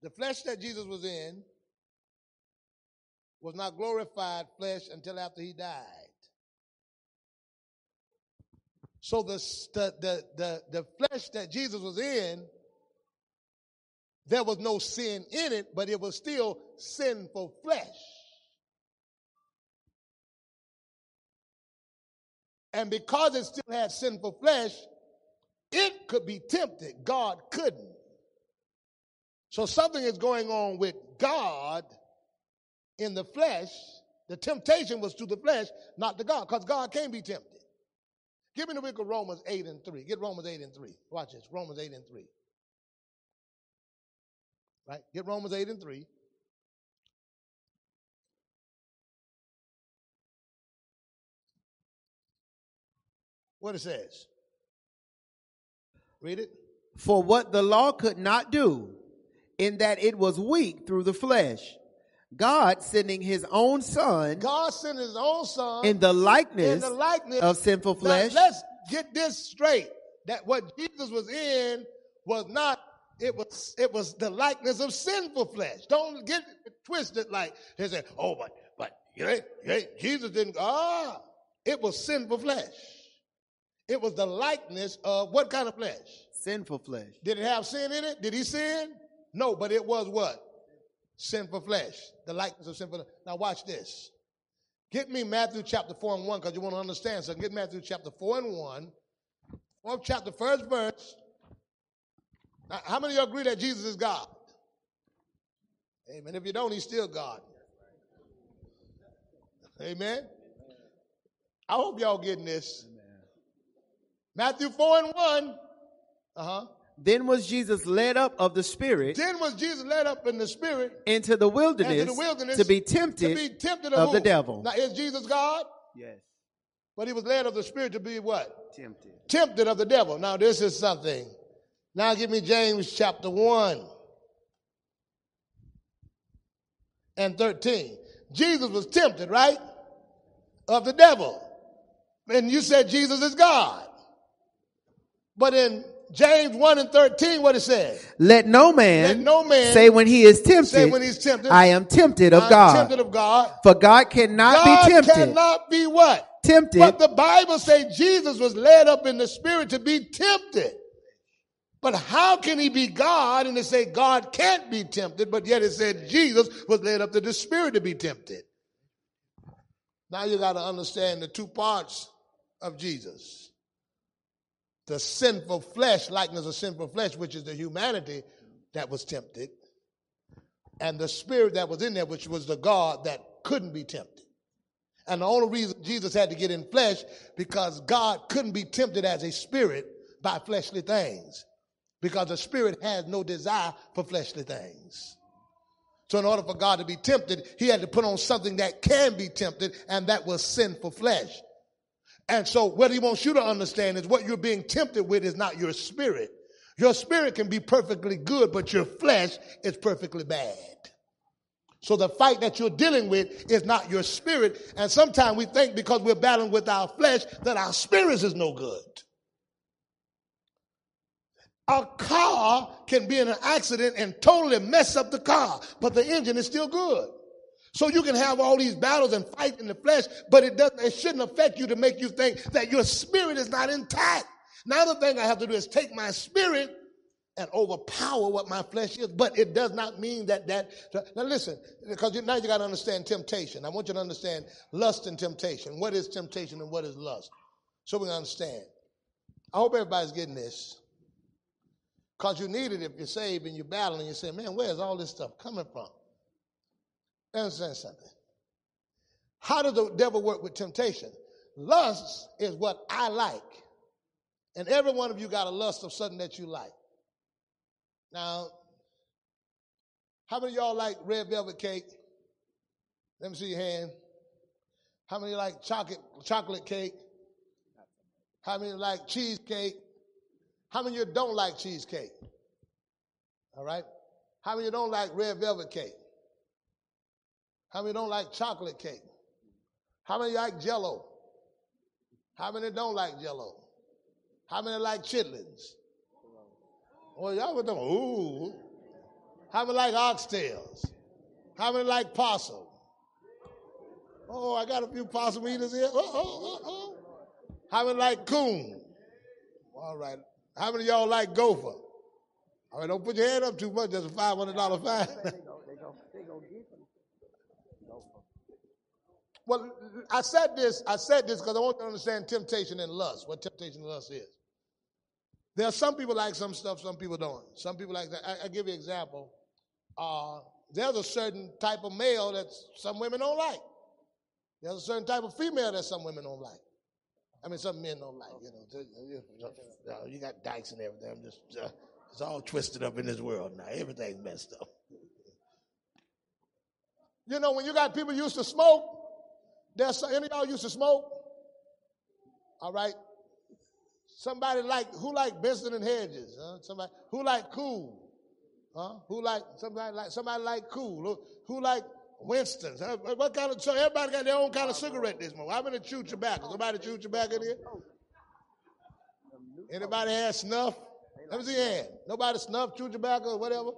The flesh that Jesus was in was not glorified flesh until after he died. So the, the, the, the, flesh that Jesus was in, there was no sin in it, but it was still sinful flesh. And because it still had sinful flesh, it could be tempted. God couldn't. So something is going on with God in the flesh. The temptation was to the flesh, not to God, because God can't be tempted. Give me the book of Romans 8 and 3. Get Romans 8 and 3. Watch this. Romans 8 and 3. Right? Get Romans 8 and 3. What it says. Read it. For what the law could not do, in that it was weak through the flesh, God sending his own son God sent his own son in the likeness, in the likeness of sinful Now, flesh. let's get this straight. That what Jesus was in was not, it was it was the likeness of sinful flesh. Don't get it twisted like they say, oh, but but you ain't, you ain't, Jesus didn't ah, it was sinful flesh. It was the likeness of what kind of flesh? Sinful flesh. Did it have sin in it? Did he sin? No, but it was what? Sinful flesh. The likeness of sinful. Now watch this. Get me Matthew chapter 4 and 1 because you want to understand. So get Matthew chapter 4 and 1. Fourth chapter, first verse. Now, how many of you agree that Jesus is God? Amen. If you don't, he's still God. Amen. I hope y'all getting this. Matthew 4 and 1. Uh huh. Then was Jesus led up of the Spirit Then was Jesus led up in the spirit into the wilderness, into the wilderness to be to tempted, be tempted of of, the devil. Now is Jesus God? Yes, But he was led of the spirit to be what? tempted. Tempted of the devil. Now this is something. Now give me James chapter 1 and 13. Jesus was tempted, right? Of the devil. And you said Jesus is God. But in James 1 and 13, what it says? Let no man, Let no man say when he is tempted, say when he's tempted, I am tempted of I'm God. tempted of God. For God cannot God be tempted. God cannot be what? tempted. But the Bible says Jesus was led up in the spirit to be tempted. But how can he be God and they say God can't be tempted, but yet it said Jesus was led up to the spirit to be tempted? Now you got to understand the two parts of Jesus. The sinful flesh, likeness of sinful flesh, which is the humanity that was tempted, and the spirit that was in there, which was the God that couldn't be tempted. And the only reason Jesus had to get in flesh because God couldn't be tempted as a spirit by fleshly things because the spirit has no desire for fleshly things. So in order for God to be tempted, he had to put on something that can be tempted and that was sinful flesh. And so what he wants you to understand is what you're being tempted with is not your spirit. Your spirit can be perfectly good, but your flesh is perfectly bad. So the fight that you're dealing with is not your spirit. And sometimes we think because we're battling with our flesh that our spirit is no good. A car can be in an accident and totally mess up the car, but the engine is still good. So you can have all these battles and fight in the flesh, but it doesn't, it shouldn't affect you to make you think that your spirit is not intact. Now the thing I have to do is take my spirit and overpower what my flesh is, but it does not mean that that. Now listen, because now you got to understand temptation. I want you to understand lust and temptation. What is temptation and what is lust? So we can understand. I hope everybody's getting this. Because you need it if you're saved and you're battling. You say, man, where's all this stuff coming from? Understand something. How does the devil work with temptation? Lust is what I like. And every one of you got a lust of something that you like. Now, how many y'all like red velvet cake? Let me see your hand. How many like chocolate chocolate cake? How many like cheesecake? How many of you don't like cheesecake? All right. How many of you don't like red velvet cake? How many don't like chocolate cake? How many like jello? How many don't like jello? How many like chitlins? Well, y'all with know. Ooh. How many like oxtails? How many like possum? Oh, I got a few possum eaters here. Oh, oh, oh, oh. How many like coon? All right. How many y'all like gopher? All right, don't put your hand up too much. That's a five hundred dollar fine. well, I said this. I said this because I want you to understand temptation and lust. What temptation and lust is. There are some people like some stuff, some people don't. Some people like that. I, I give you an example. Uh, there's a certain type of male that some women don't like. There's a certain type of female that some women don't like. I mean, some men don't like. You know, you got dykes and everything. I'm just, uh, it's all twisted up in this world now. Everything's messed up. You know, when you got people used to smoke, there's any of y'all used to smoke. All right, Somebody like who like Benson and Hedges? Huh? Somebody who like Kool? Huh? Who like somebody like somebody like Kool? Who, who like Winston's? Huh? What kind of so everybody got their own kind of cigarette this morning. How many chew tobacco? Somebody chew tobacco in here? Anybody have snuff? Let me see hand. Nobody snuff, chew tobacco, whatever?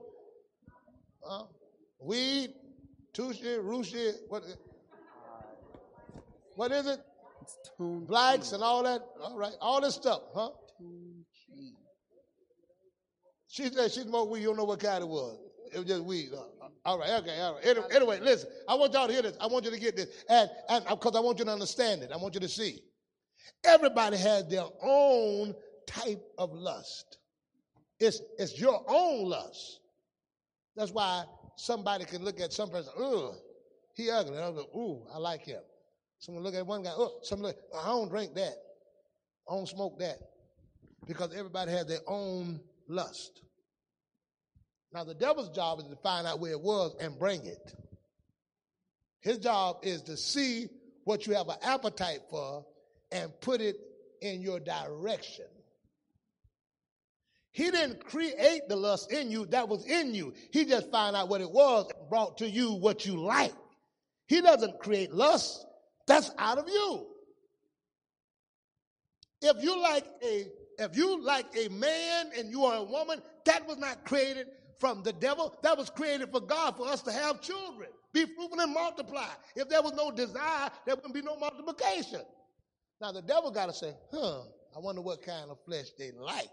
Huh? Weed, Tushy, Rushi, what? What is it? Blacks and all that. All right. All this stuff, huh? She said she smoked weed. You don't know what kind it was. It was just weed. Uh, all right. Okay. All right. Anyway, anyway, listen. I want y'all to hear this. I want you to get this. And because I want you to understand it. I want you to see. Everybody has their own type of lust. It's, it's your own lust. That's why somebody can look at some person, ugh, he ugly. And I go, ooh, I like him. Someone look at one guy, oh, someone look, I don't drink that. I don't smoke that. Because everybody has their own lust. Now, the devil's job is to find out where it was and bring it. His job is to see what you have an appetite for and put it in your direction. He didn't create the lust in you that was in you. He just found out what it was and brought to you what you like. He doesn't create lust. That's out of you. If you like a if you like a man and you are a woman, that was not created from the devil. That was created for God for us to have children. Be fruitful and multiply. If there was no desire, there wouldn't be no multiplication. Now the devil got to say, huh, I wonder what kind of flesh they like.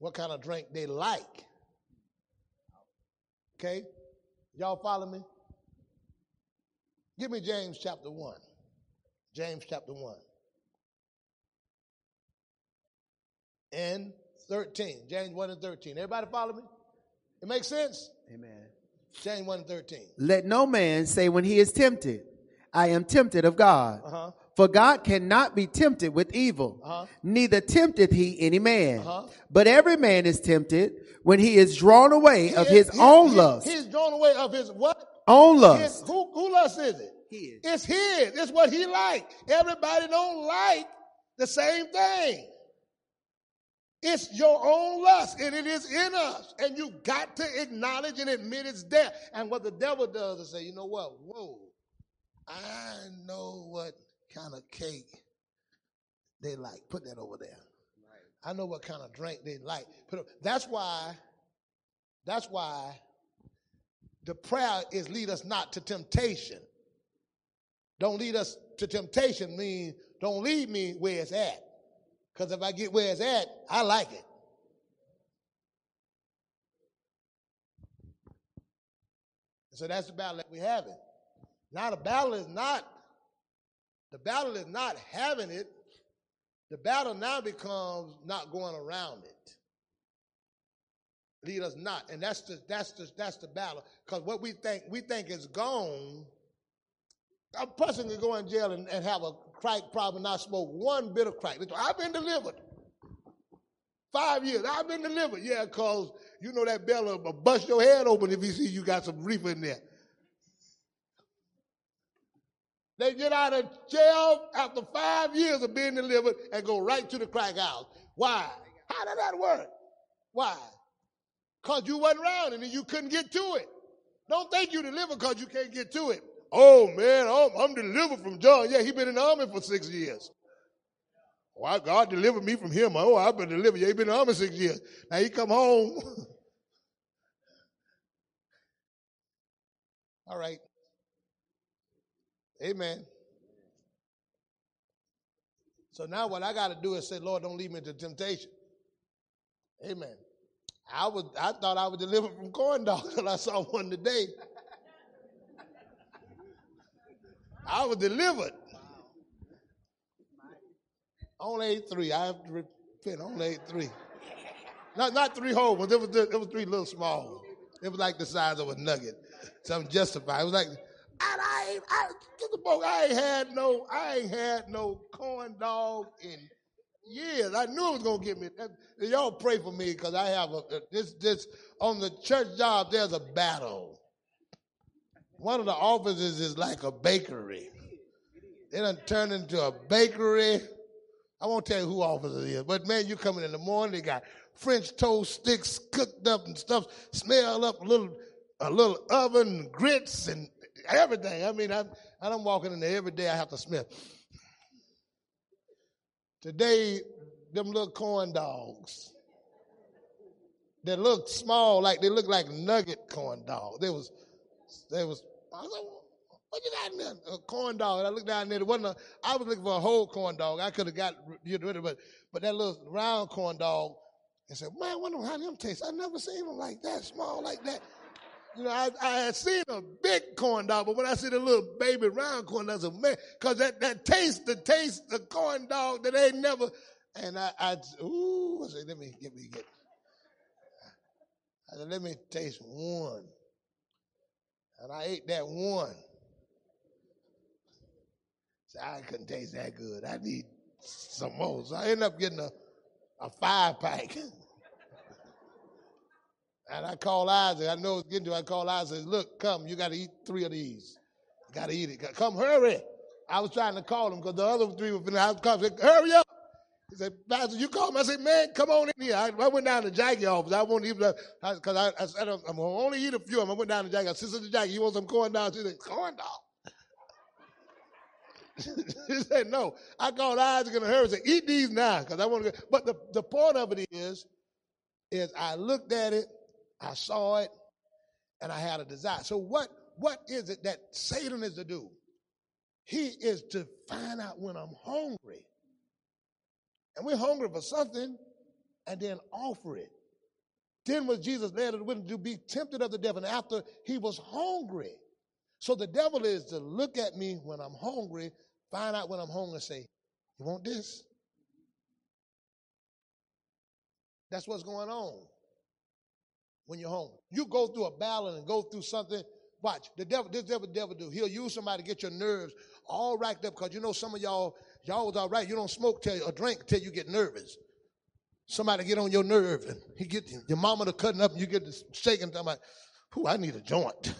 What kind of drink they like. Okay? Y'all follow me? Give me James chapter 1. James chapter 1. And 13. James 1 and 13. Everybody follow me? It makes sense? Amen. James 1 and 13. Let no man say when he is tempted, I am tempted of God. Uh-huh. For God cannot be tempted with evil, Uh-huh. neither tempteth he any man. Uh-huh. But every man is tempted when he is drawn away of He- his he- own he- lust. He's drawn away of his what? Own His, lust. who, who lust is it? His. It's his. It's what he like. Everybody don't like the same thing. It's your own lust, and it is in us. And you got to acknowledge and admit it's there. And what the devil does is say, you know what? Whoa, I know what kind of cake they like. Put that over there. I know what kind of drink they like. Put it, that's why. That's why the prayer is lead us not to temptation. Don't lead us to temptation means don't lead me where it's at. Because if I get where it's at, I like it. So that's the battle that we have it. Now the battle is not, the battle is not having it. The battle now becomes not going around it. Lead us not. And that's the that's the that's the battle. Because what we think we think is gone. A person can go in jail and, and have a crack problem not smoke one bit of crack. I've been delivered. Five years. I've been delivered. Yeah, because you know that bell will bust your head open if you see you got some reefer in there. They get out of jail after five years of being delivered and go right to the crack house. Why? How did that work? Why? Because you wasn't around and you couldn't get to it. Don't think you delivered because you can't get to it. Oh man, I'm, I'm delivered from John. Yeah, he been in the army for six years. Why God delivered me from him? Oh, I've been delivered. Yeah, he been in the army six years. Now he come home. All right. Amen. So now what I got to do is say, Lord, don't lead me into temptation. Amen. I was I thought I was delivered from corn dogs until I saw one today. I was delivered. Only ate three. I have to repent. Only ate three. Not not three whole ones. It was it was three little small ones. It was like the size of a nugget. Something justified. It was like, I ain't I get the book. I ain't had no I ain't had no corn dog in years. I knew it was gonna get me. Y'all pray for me because I have a this this on the church job. There's a battle. One of the offices is like a bakery. They done turned into a bakery. I won't tell you who office it is, but man, you coming in the morning, they got French toast sticks cooked up and stuff, smell up a little a little oven, grits and everything. I mean, I I'm walking in there every day. I have to smell. Today, them little corn dogs. They look small, like they look like nugget corn dogs. They was, they was. I was like, what you got in there? A corn dog. And I looked down there. It wasn't. A, I was looking for a whole corn dog. I could have got rid of it, but but that little round corn dog. I said, man, I wonder how them taste. I never seen them like that, small like that. You know, I, I had seen a big corn dog, but when I see the little baby round corn dog, I said, man, because that, that taste, the taste, the corn dog that ain't never, and I, I ooh, I said, let me, get me, get. I said, let me taste one. And I ate that one. So I couldn't taste that good. I need some more. So I ended up getting a, a five pack. And I call Isaac. I know it's getting to. I call Isaac. Look, come. You got to eat three of these. You got to eat it. Come, hurry. I was trying to call him because the other three were in the house. Come, said, hurry up. He said, Pastor, you call him. I said, man, come on in here. I, I went down to Jackie office. I won't even, because I, I, said, I'm, to only eat a few of them. I went down to Jackie. I said, Sister Jackie, you want some corn dog? She said, corn dog. he said, no. I called Isaac and hurry. said, eat these now because I want to. But the, the point of it is, is I looked at it, I saw it, and I had a desire. So what, what is it that Satan is to do? He is to find out when I'm hungry. And we're hungry for something and then offer it. Then was Jesus led to be tempted of the devil And after he was hungry. So the devil is to look at me when I'm hungry, find out when I'm hungry, and say, You want this? That's what's going on when you're hungry. You go through a battle and go through something. Watch, the devil, this devil, devil do. He'll use somebody to get your nerves all racked up because you know some of y'all, y'all was all right. You don't smoke till or drink till you get nervous. Somebody get on your nerve and he get your mama to cutting up and you get to shaking. I'm like, who I need a joint.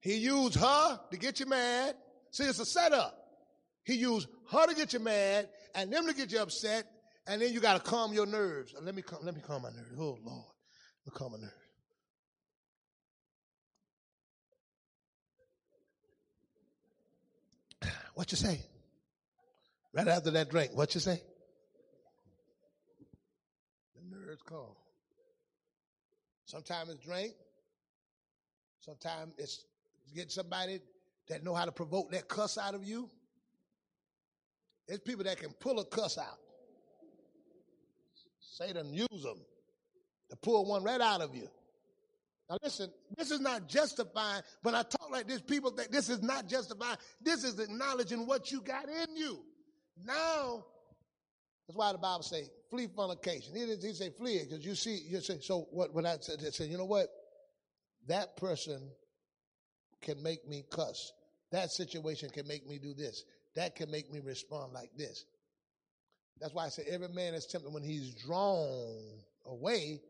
He used her to get you mad. See, it's a setup. He used her to get you mad and them to get you upset, and then you got to calm your nerves. Let me let me calm my nerves. Oh Lord, let me calm my nerves. What you say? Right after that drink, what you say? The nerves calm. Sometimes it's drink. Sometimes it's get somebody that know how to provoke that cuss out of you. There's people that can pull a cuss out. Satan use them to pull one right out of you. Now listen, this is not justifying. When I talk like this, people think this is not justifying. This is acknowledging what you got in you. Now, that's why the Bible say flee fornication. He didn't say flee because you see, you say, so what, when I said, I said, you know what? That person can make me cuss. That situation can make me do this. That can make me respond like this. That's why I say every man is tempted when he's drawn away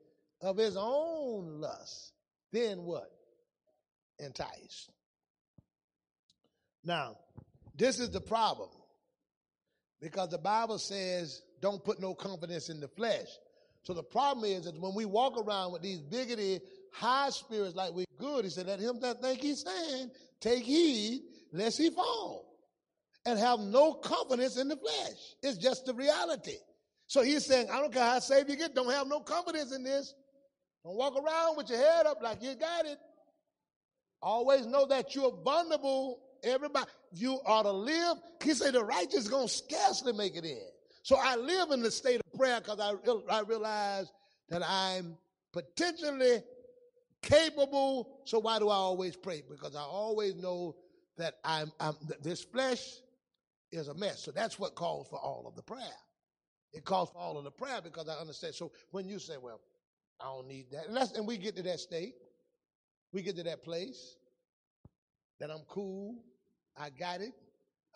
of his own lust. Then what? Enticed. Now, this is the problem. Because the Bible says, don't put no confidence in the flesh. So the problem is that when we walk around with these bigoted, high spirits like we're good, he said, let him that think he's saying, take heed lest he fall and have no confidence in the flesh. It's just the reality. So he's saying, I don't care how saved you get, don't have no confidence in this. Don't walk around with your head up like you got it. Always know that you're vulnerable. Everybody, you ought to live. He said the righteous gonna scarcely make it in. So I live in the state of prayer because I, I realize that I'm potentially capable. So why do I always pray? Because I always know that I'm, I'm this flesh is a mess. So that's what calls for all of the prayer. It calls for all of the prayer because I understand. So when you say, well, I don't need that, and, and we get to that state, we get to that place that I'm cool, I got it,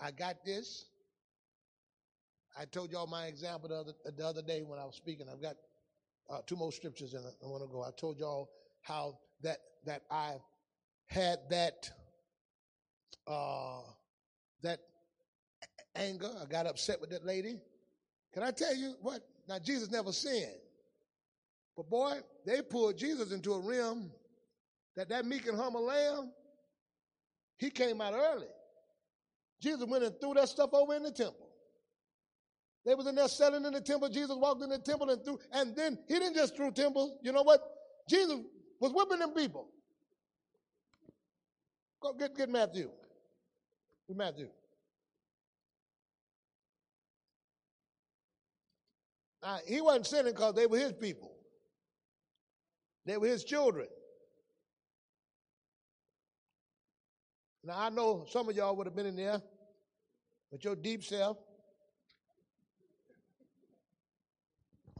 I got this. I told y'all my example the other, the other day when I was speaking. I've got uh, two more scriptures and I want to go. I told y'all how that that I had that uh, that anger. I got upset with that lady. Can I tell you what? Now, Jesus never sinned. But boy, they pulled Jesus into a realm that that meek and humble lamb, he came out early. Jesus went and threw that stuff over in the temple. They was in there selling in the temple. Jesus walked in the temple and threw, and then he didn't just throw temples. You know what? Jesus was whipping them people. Go get, get Matthew. Matthew. Now, he wasn't sinning because they were his people. They were his children. Now, I know some of y'all would have been in there with your deep self.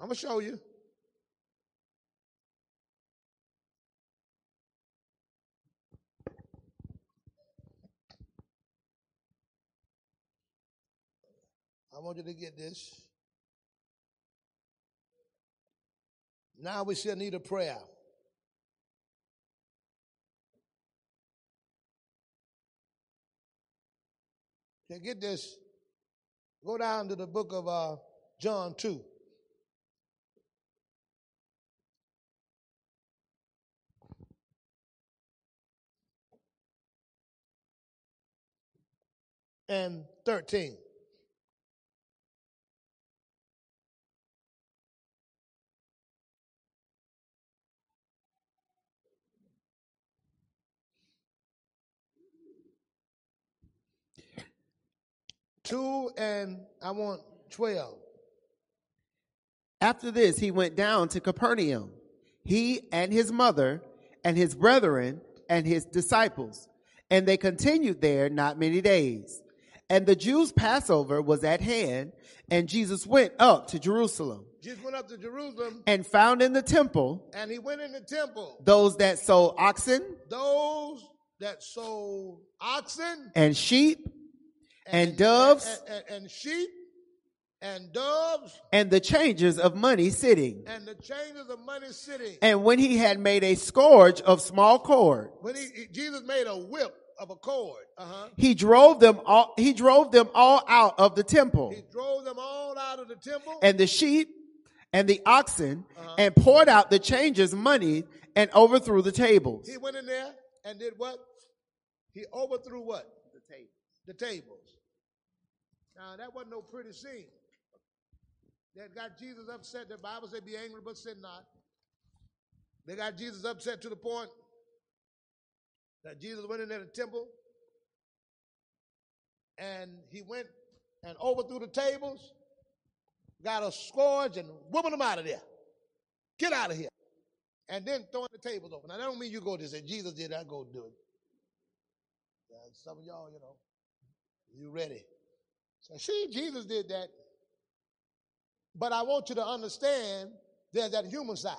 I'm going to show you. I want you to get this. Now we still need a prayer. Can get this? Go down to the book of uh, John 2. And 13. Two and I want 12. After this, he went down to Capernaum, he and his mother, and his brethren, and his disciples. And they continued there not many days. And the Jews' Passover was at hand, and Jesus went up to Jerusalem, Jesus went up to Jerusalem and found in the temple and he went in the temple. those that sold oxen Those that sold oxen and sheep and doves and, and- and sheep and doves and the changers of money sitting. and the changers of money sitting. And when he had made a scourge of small cord, When he, he- Jesus made a whip of a cord, uh-huh. he drove them all, he drove them all out of the temple He drove them all out of the temple. and the sheep and the oxen Uh-huh. and poured out the changers money and overthrew the tables. he went in there and did what? He overthrew what? The tables. The tables. Now that wasn't no pretty scene. That got Jesus upset. The Bible said, "Be angry, but sin not." They got Jesus upset to the point that Jesus went in there the temple and he went and overthrew the tables, got a scourge and whooping them out of there. Get out of here. And then throwing the tables over. Now, that don't mean you go to say, Jesus did that, go do it. Some of y'all, you know, you ready. So, see, Jesus did that. But I want you to understand there's that human side.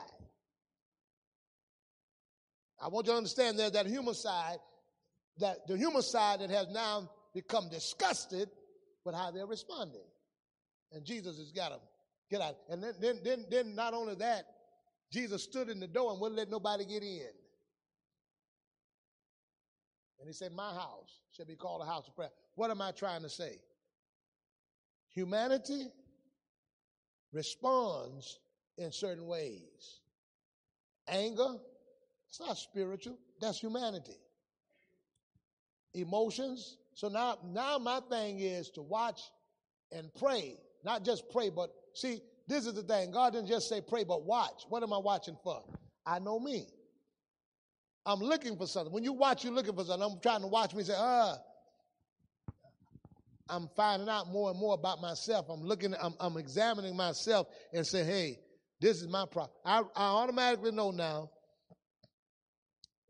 I want you to understand there's that human side, that the human side that has now become disgusted with how they're responding. And Jesus has got them. Get out. And then, then, then, then not only that, Jesus stood in the door and wouldn't let nobody get in. And he said, My house shall be called a house of prayer. What am I trying to say? Humanity responds in certain ways. Anger, it's not spiritual, that's humanity. Emotions. So now, now my thing is to watch and pray. Not just pray, but see, this is the thing. God didn't just say pray, but watch. What am I watching for? I know me. I'm looking for something. When you watch, you're looking for something. I'm trying to watch me say, ah. I'm finding out more and more about myself. I'm looking, I'm, I'm examining myself and say, hey, this is my problem. I, I automatically know now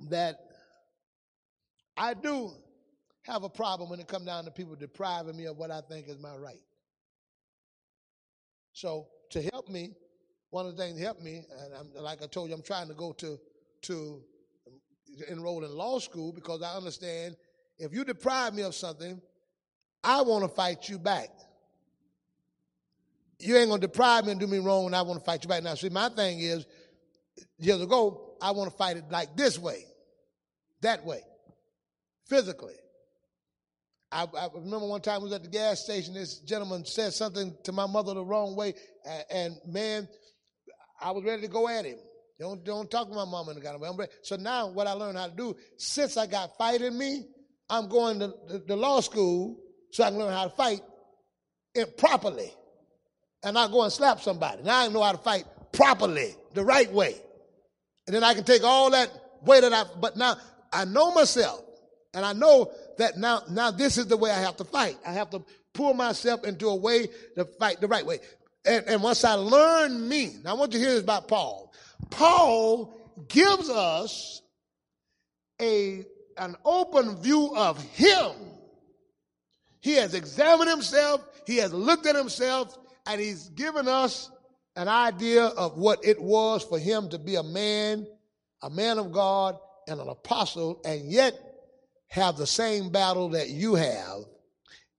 that I do have a problem when it comes down to people depriving me of what I think is my right. So to help me, one of the things to help me, and I'm, like I told you, I'm trying to go to to enroll in law school because I understand if you deprive me of something, I want to fight you back. You ain't gonna deprive me and do me wrong, and I want to fight you back. Now, see, my thing is, years ago, I want to fight it like this way, that way, physically. I, I, remember one time I was at the gas station. This gentleman said something to my mother the wrong way, and, and man, I was ready to go at him. Don't don't talk to my mom in the kind of way. So now, what I learned how to do, since I got fight in me, I'm going to the law school so I can learn how to fight it properly, and not go and slap somebody. Now I know how to fight properly, the right way, and then I can take all that way that I. But now I know myself. And I know that now, now this is the way I have to fight. I have to pull myself into a way to fight the right way. And, and once I learn me, now I want you to hear this about Paul. Paul gives us a, an open view of him. He has examined himself, he has looked at himself, and he's given us an idea of what it was for him to be a man, a man of God, and an apostle, and yet have the same battle that you have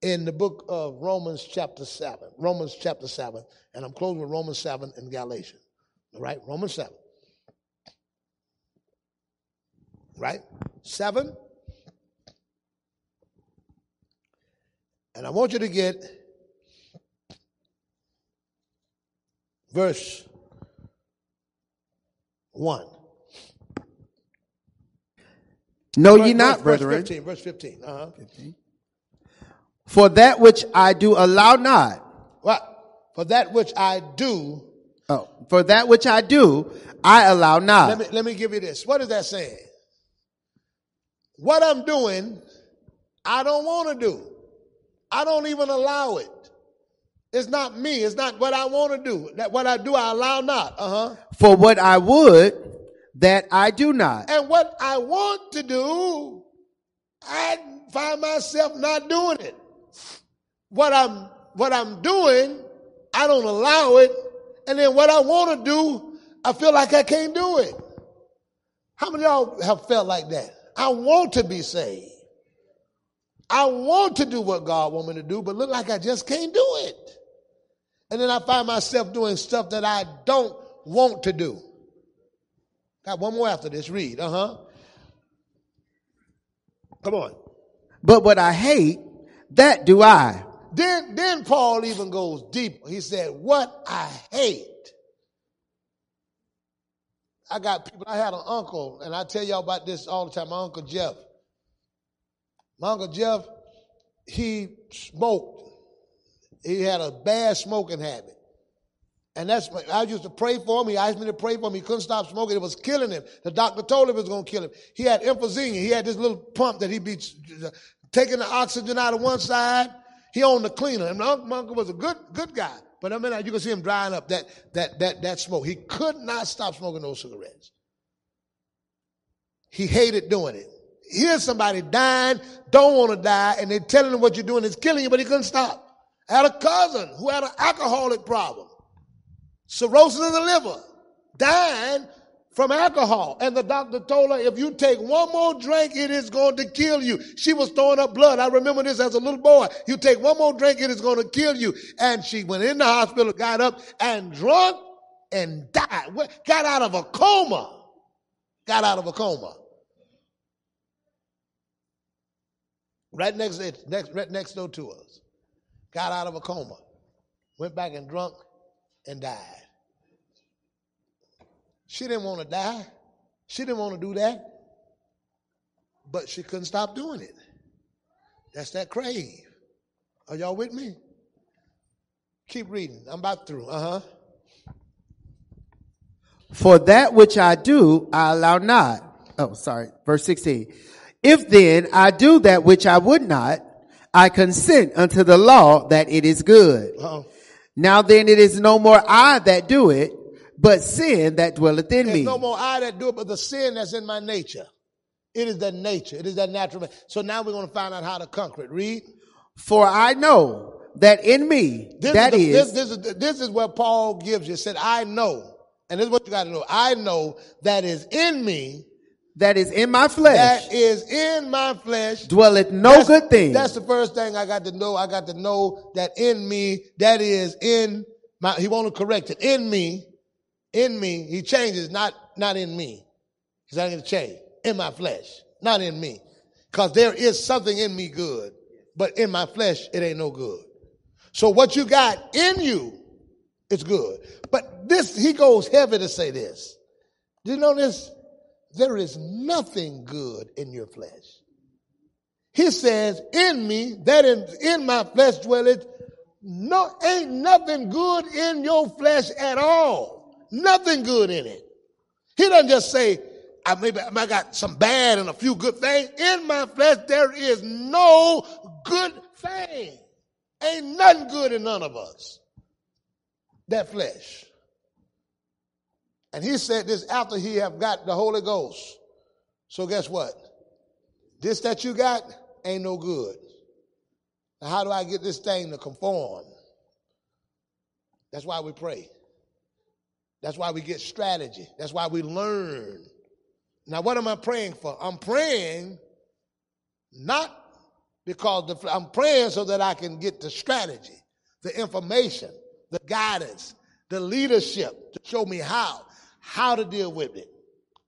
in the book of Romans chapter 7. Romans chapter 7. And I'm closing with Romans 7 and Galatians. All right, Romans 7. Right? 7. And I want you to get verse 1. Know Verse- ye not, verse, brethren, Verse 15. Verse 15. Uh-huh. for that which I do allow not, What? For that which I do, oh, for that which I do, I allow not. let me, let me give you this. What is that saying? What I'm doing, I don't want to do. I don't even allow it. It's not me. It's not what I want to do. That what I do, I allow not. Uh huh. For what I would, that I do not. And what I want to do, I find myself not doing it. What I'm what I'm doing, I don't allow it. And then what I want to do, I feel like I can't do it. How many of y'all have felt like that? I want to be saved. I want to do what God wants me to do, but look like I just can't do it. And then I find myself doing stuff that I don't want to do. Got one more after this. Read. Uh huh. Come on. But what I hate, that do I. Then, then Paul even goes deeper. He said, What I hate. I got people, I had an uncle, and I tell y'all about this all the time. My uncle Jeff. My uncle Jeff, he smoked. He had a bad smoking habit. And that's I used to pray for him. He asked me to pray for him. He couldn't stop smoking. It was killing him. The doctor told him it was going to kill him. He had emphysema. He had this little pump that he'd be uh, taking the oxygen out of one side. He owned the cleaner. And my uncle, my uncle was a good good guy. But I mean, you can see him drying up that that that that smoke. He could not stop smoking those cigarettes. He hated doing it. Here's somebody dying, don't want to die, and they're telling him what you're doing is killing you, but he couldn't stop. I had a cousin who had an alcoholic problem cirrhosis of the liver, dying from alcohol. And the doctor told her, if you take one more drink, it is going to kill you. She was throwing up blood. I remember this as a little boy. You take one more drink, it is going to kill you. And she went in the hospital, got up and drunk and died. Got out of a coma. Got out of a coma. Right next, next, right next door to us. Got out of a coma. Went back and drunk and died. She didn't want to die. She didn't want to do that. But she couldn't stop doing it. That's that crave. Are y'all with me? Keep reading. I'm about through. Uh huh. For that which I do, I allow not. Oh, sorry. Verse 16. If then I do that which I would not, I consent unto the law that it is good. Uh-huh. Now then it is no more I that do it, but sin that dwelleth in There's me. no more I that do it, but the sin that's in my nature. It is that nature. It is that natural. man. So now we're going to find out how to conquer it. Read. For I know that in me, This that is, the- is, this, this is this is what Paul gives you. Said, I know. And this is what you got to know. I know that is in me, that is in my flesh, that is in my flesh. dwelleth no That's- good thing. That's the first thing I got to know. I got to know that in me, that is in my, he want to correct it. In me, in me, he changes, not, not in me. He's not going to change. In my flesh, not in me. Cause there is something in me good, but in my flesh, it ain't no good. So what you got in you is good. But this, he goes heavy to say this. Do you know this? There is nothing good in your flesh. He says, in me, that in, in my flesh dwelleth, no, ain't nothing good in your flesh at all. Nothing good in it. He doesn't just say, I maybe I got some bad and a few good things. In my flesh, there is no good thing. Ain't nothing good in none of us. That flesh. And he said this after he have got the Holy Ghost. So guess what? This that you got ain't no good. Now how do I get this thing to conform? That's why we pray. That's why we get strategy. That's why we learn. Now what am I praying for? I'm praying not because the, I'm praying so that I can get the strategy, the information, the guidance, the leadership to show me how, how to deal with it,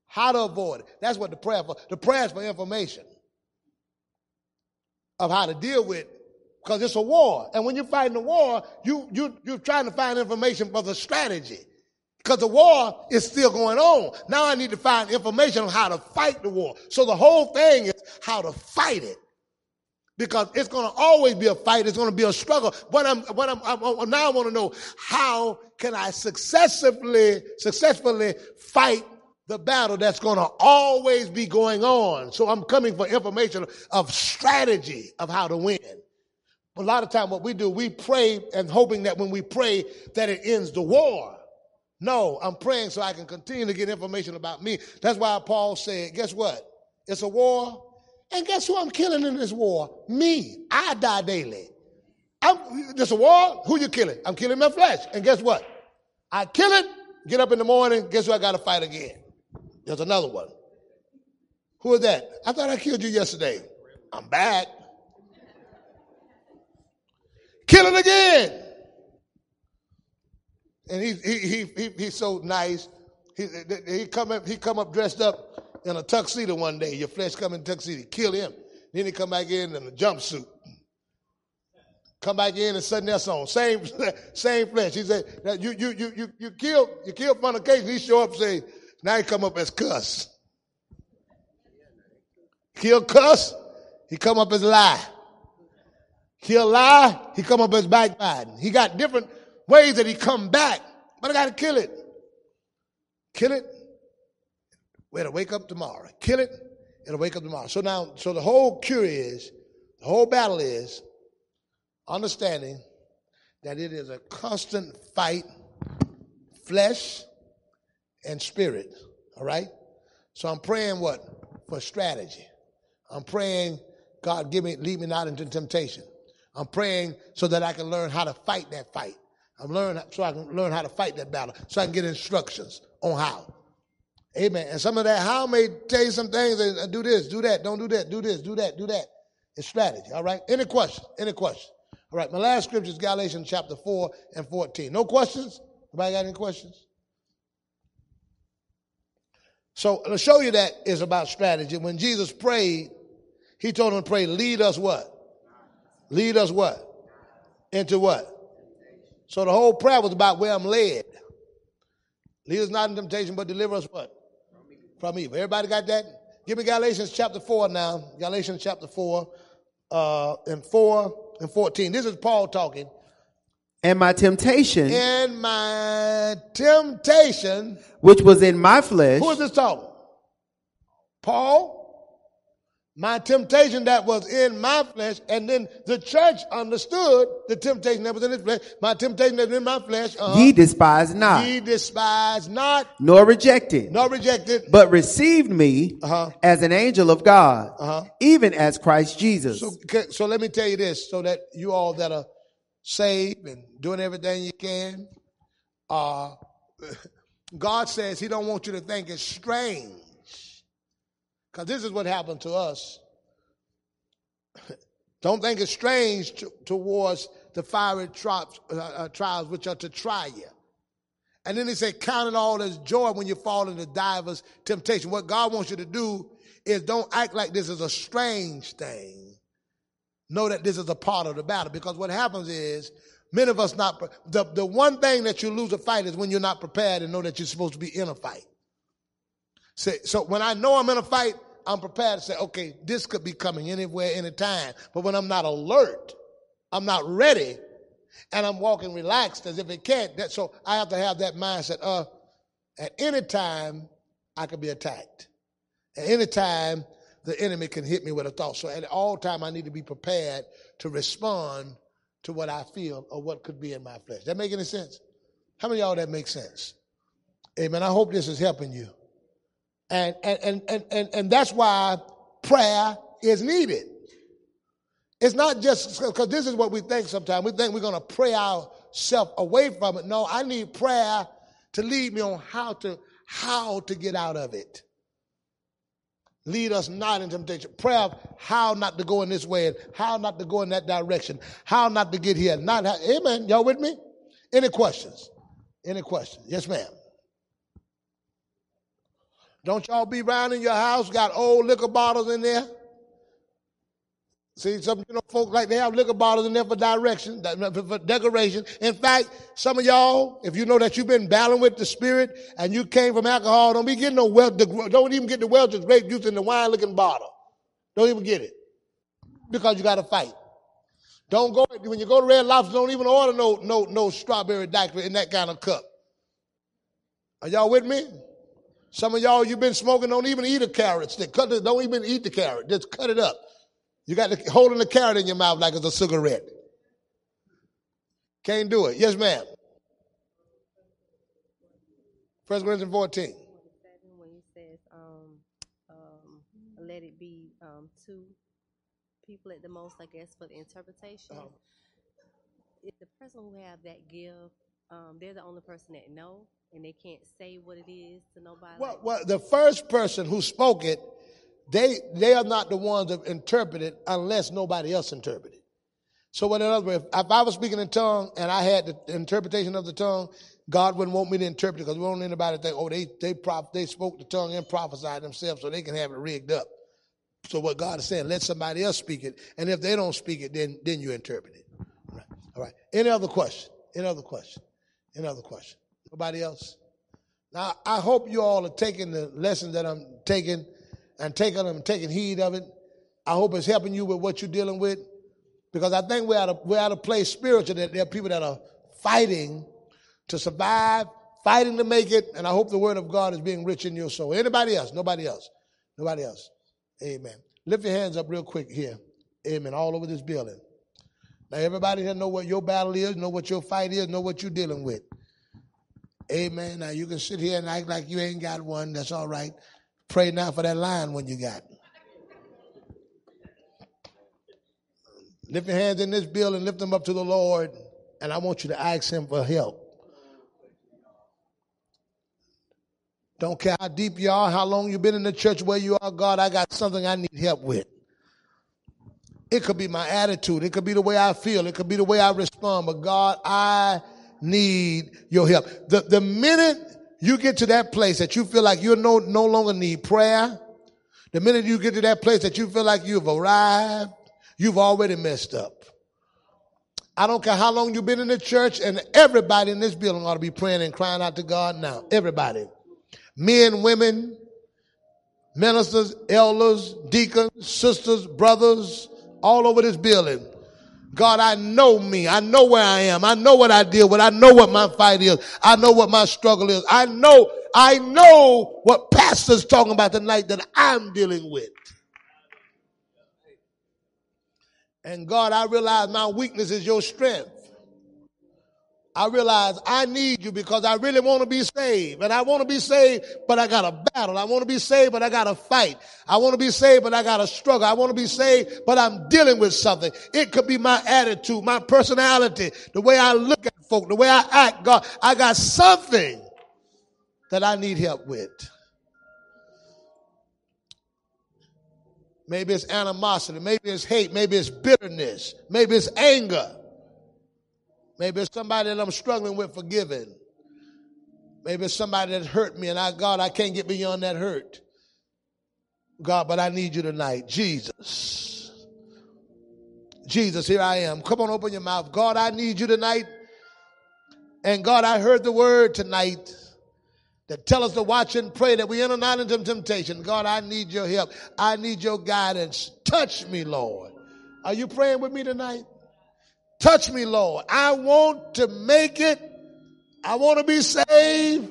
how to avoid it. That's what the prayer for. The prayer is for information of how to deal with because it's a war. And when you're fighting a war, you, you, you're trying to find information for the strategy because the war is still going on. Now I need to find information on how to fight the war. So the whole thing is how to fight it. Because it's going to always be a fight. It's going to be a struggle. But I'm, but I'm, I'm now I want to know how can I successfully, successfully fight the battle that's going to always be going on. So I'm coming for information of strategy of how to win. A lot of time what we do, we pray and hoping that when we pray that it ends the war. No, I'm praying so I can continue to get information about me. That's why Paul said, guess what? It's a war. And guess who I'm killing in this war? Me. I die daily. I'm, this a war? Who you killing? I'm killing my flesh. And guess what? I kill it, get up in the morning, guess who I got to fight again? There's another one. Who is that? I thought I killed you yesterday. I'm back. Kill it again. And he, he, he, he, he's so nice. He, he, come up, he come up dressed up in a tuxedo one day. Your flesh come in tuxedo. Kill him. Then he come back in in a jumpsuit. Come back in and something else on. Same, same flesh. He said, you, you, you, you, you killed, you killed fornication. He show up say, now he come up as cuss. Kill cuss. He come up as lie. Kill lie. He come up as backbiting. He got different ways that he come back, but I got to kill it. Kill it. We to wake up tomorrow. Kill it. It'll wake up tomorrow. So now, so the whole cure is, the whole battle is understanding that it is a constant fight, flesh and spirit. All right? So I'm praying what? For strategy. I'm praying, God, give me, lead me not into temptation. I'm praying so that I can learn how to fight that fight. I'm learning so I can learn how to fight that battle, so I can get instructions on how. Amen. And some of that how may tell you some things and do this, do that, don't do that, do this, do that, do that. It's strategy. All right. Any question? Any question? All right. My last scripture is Galatians chapter 4 and 14. No questions? Anybody got any questions? So to show you that is about strategy. When Jesus prayed, he told him to pray, lead us what? Lead us what? Into what? So the whole prayer was about where I'm led. Lead us not in temptation, but deliver us what? From evil. Everybody got that? Give me Galatians chapter 4 now. Galatians chapter 4 uh, and 4 and 14. This is Paul talking. And my temptation. And my temptation. Which was in my flesh. Who is this talking? Paul? My temptation that was in my flesh, and then the church understood the temptation that was in his flesh, my temptation that was in my flesh. Uh, ye despise not. Ye despised not. Nor rejected. Nor rejected. But received me uh-huh. as an angel of God, uh-huh. even as Christ Jesus. So, so let me tell you this, so that you all that are saved and doing everything you can, uh, God says he don't want you to think it's strange because this is what happened to us. Don't think it's strange to, towards the fiery trials, uh, uh, trials which are to try you. And then he said, count it all as joy when you fall into divers temptation. What God wants you to do is don't act like this is a strange thing. Know that this is a part of the battle. Because what happens is, many of us not, the, the one thing that you lose a fight is when you're not prepared and know that you're supposed to be in a fight. So, so when I know I'm in a fight, I'm prepared to say, okay, this could be coming anywhere, anytime. But when I'm not alert, I'm not ready, and I'm walking relaxed as if it can't. That, so I have to have that mindset. Uh, at any time, I could be attacked. At any time, the enemy can hit me with a thought. So at all time, I need to be prepared to respond to what I feel or what could be in my flesh. That make any sense? How many of y'all that makes sense? Amen. I hope this is helping you. And, and, and, and, and that's why prayer is needed. It's not just because this is what we think sometimes. We think we're going to pray ourselves away from it. No, I need prayer to lead me on how to how to get out of it. Lead us not in temptation. Prayer how not to go in this way, and how not to go in that direction, how not to get here. Not amen. Y'all with me? Any questions? Any questions? Yes, ma'am. Don't y'all be around in your house, got old liquor bottles in there? See, some you know folks like they have liquor bottles in there for direction, for decoration. In fact, some of y'all, if you know that you've been battling with the spirit and you came from alcohol, don't be getting no well, don't even get the Welch's grape juice in the wine looking bottle. Don't even get it because you got to fight. Don't go when you go to Red Lobster. Don't even order no no no strawberry daiquiri in that kind of cup. Are y'all with me? Some of y'all you've been smoking. Don't even eat a carrot stick. Cut it. Don't even eat the carrot. Just cut it up. You got to holding the carrot in your mouth like it's a cigarette. Can't do it. Yes, ma'am. First Corinthians 14. When he says, um, um, let it be um, two people at the most, I guess, for the interpretation. Uh-huh. If the person who have that gift, um, they're the only person that know, and they can't say what it is to nobody. Well, well, the first person who spoke it, they they are not the ones that interpret it unless nobody else interpret it. So, in other words, if, if I was speaking in tongue and I had the interpretation of the tongue, God wouldn't want me to interpret it because we don't want anybody to think, oh, they they prop, they spoke the tongue and prophesied themselves so they can have it rigged up. So what God is saying, let somebody else speak it, and if they don't speak it, then then you interpret it. All right. All right. Any other question? Any other question? Any other question? Nobody else? Now I hope you all are taking the lessons that I'm taking and taking them, taking heed of it. I hope it's helping you with what you're dealing with, because I think we're at a we're at a place spiritually that there are people that are fighting to survive, fighting to make it, and I hope the word of God is being rich in your soul. Anybody else? Nobody else. Nobody else. Amen. Lift your hands up real quick here. Amen. All over this building. Now, everybody here know what your battle is, know what your fight is, know what you're dealing with. Amen. Now, you can sit here and act like you ain't got one. That's all right. Pray now for that line when you got. Lift your hands in this building, lift them up to the Lord, and I want you to ask Him for help. Don't care how deep you are, how long you've been in the church, where you are, God, I got something I need help with. It could be my attitude. It could be the way I feel. It could be the way I respond. But God, I need your help. The, the minute you get to that place that you feel like you no, no longer need prayer, the minute you get to that place that you feel like you've arrived, you've already messed up. I don't care how long you've been in the church, and everybody in this building ought to be praying and crying out to God now. Everybody men, women, ministers, elders, deacons, sisters, brothers, all over this building. God, I know me. I know where I am. I know what I deal with. I know what my fight is. I know what my struggle is. I know, I know what pastor's talking about tonight that I'm dealing with. And God, I realize my weakness is your strength. I realize I need you because I really want to be saved. And I want to be saved, but I got to battle. I want to be saved, but I got to fight. I want to be saved, but I got to struggle. I want to be saved, but I'm dealing with something. It could be my attitude, my personality, the way I look at folk, the way I act. God, I got something that I need help with. Maybe it's animosity. Maybe it's hate. Maybe it's bitterness. Maybe it's anger. Maybe it's somebody that I'm struggling with forgiving. Maybe it's somebody that hurt me and I, God, I can't get beyond that hurt. God, but I need you tonight. Jesus. Jesus, here I am. Come on, open your mouth. God, I need you tonight. And God, I heard the word tonight that tell us to watch and pray that we enter not into temptation. God, I need your help. I need your guidance. Touch me, Lord. Are you praying with me tonight? Touch me, Lord. I want to make it. I want to be saved.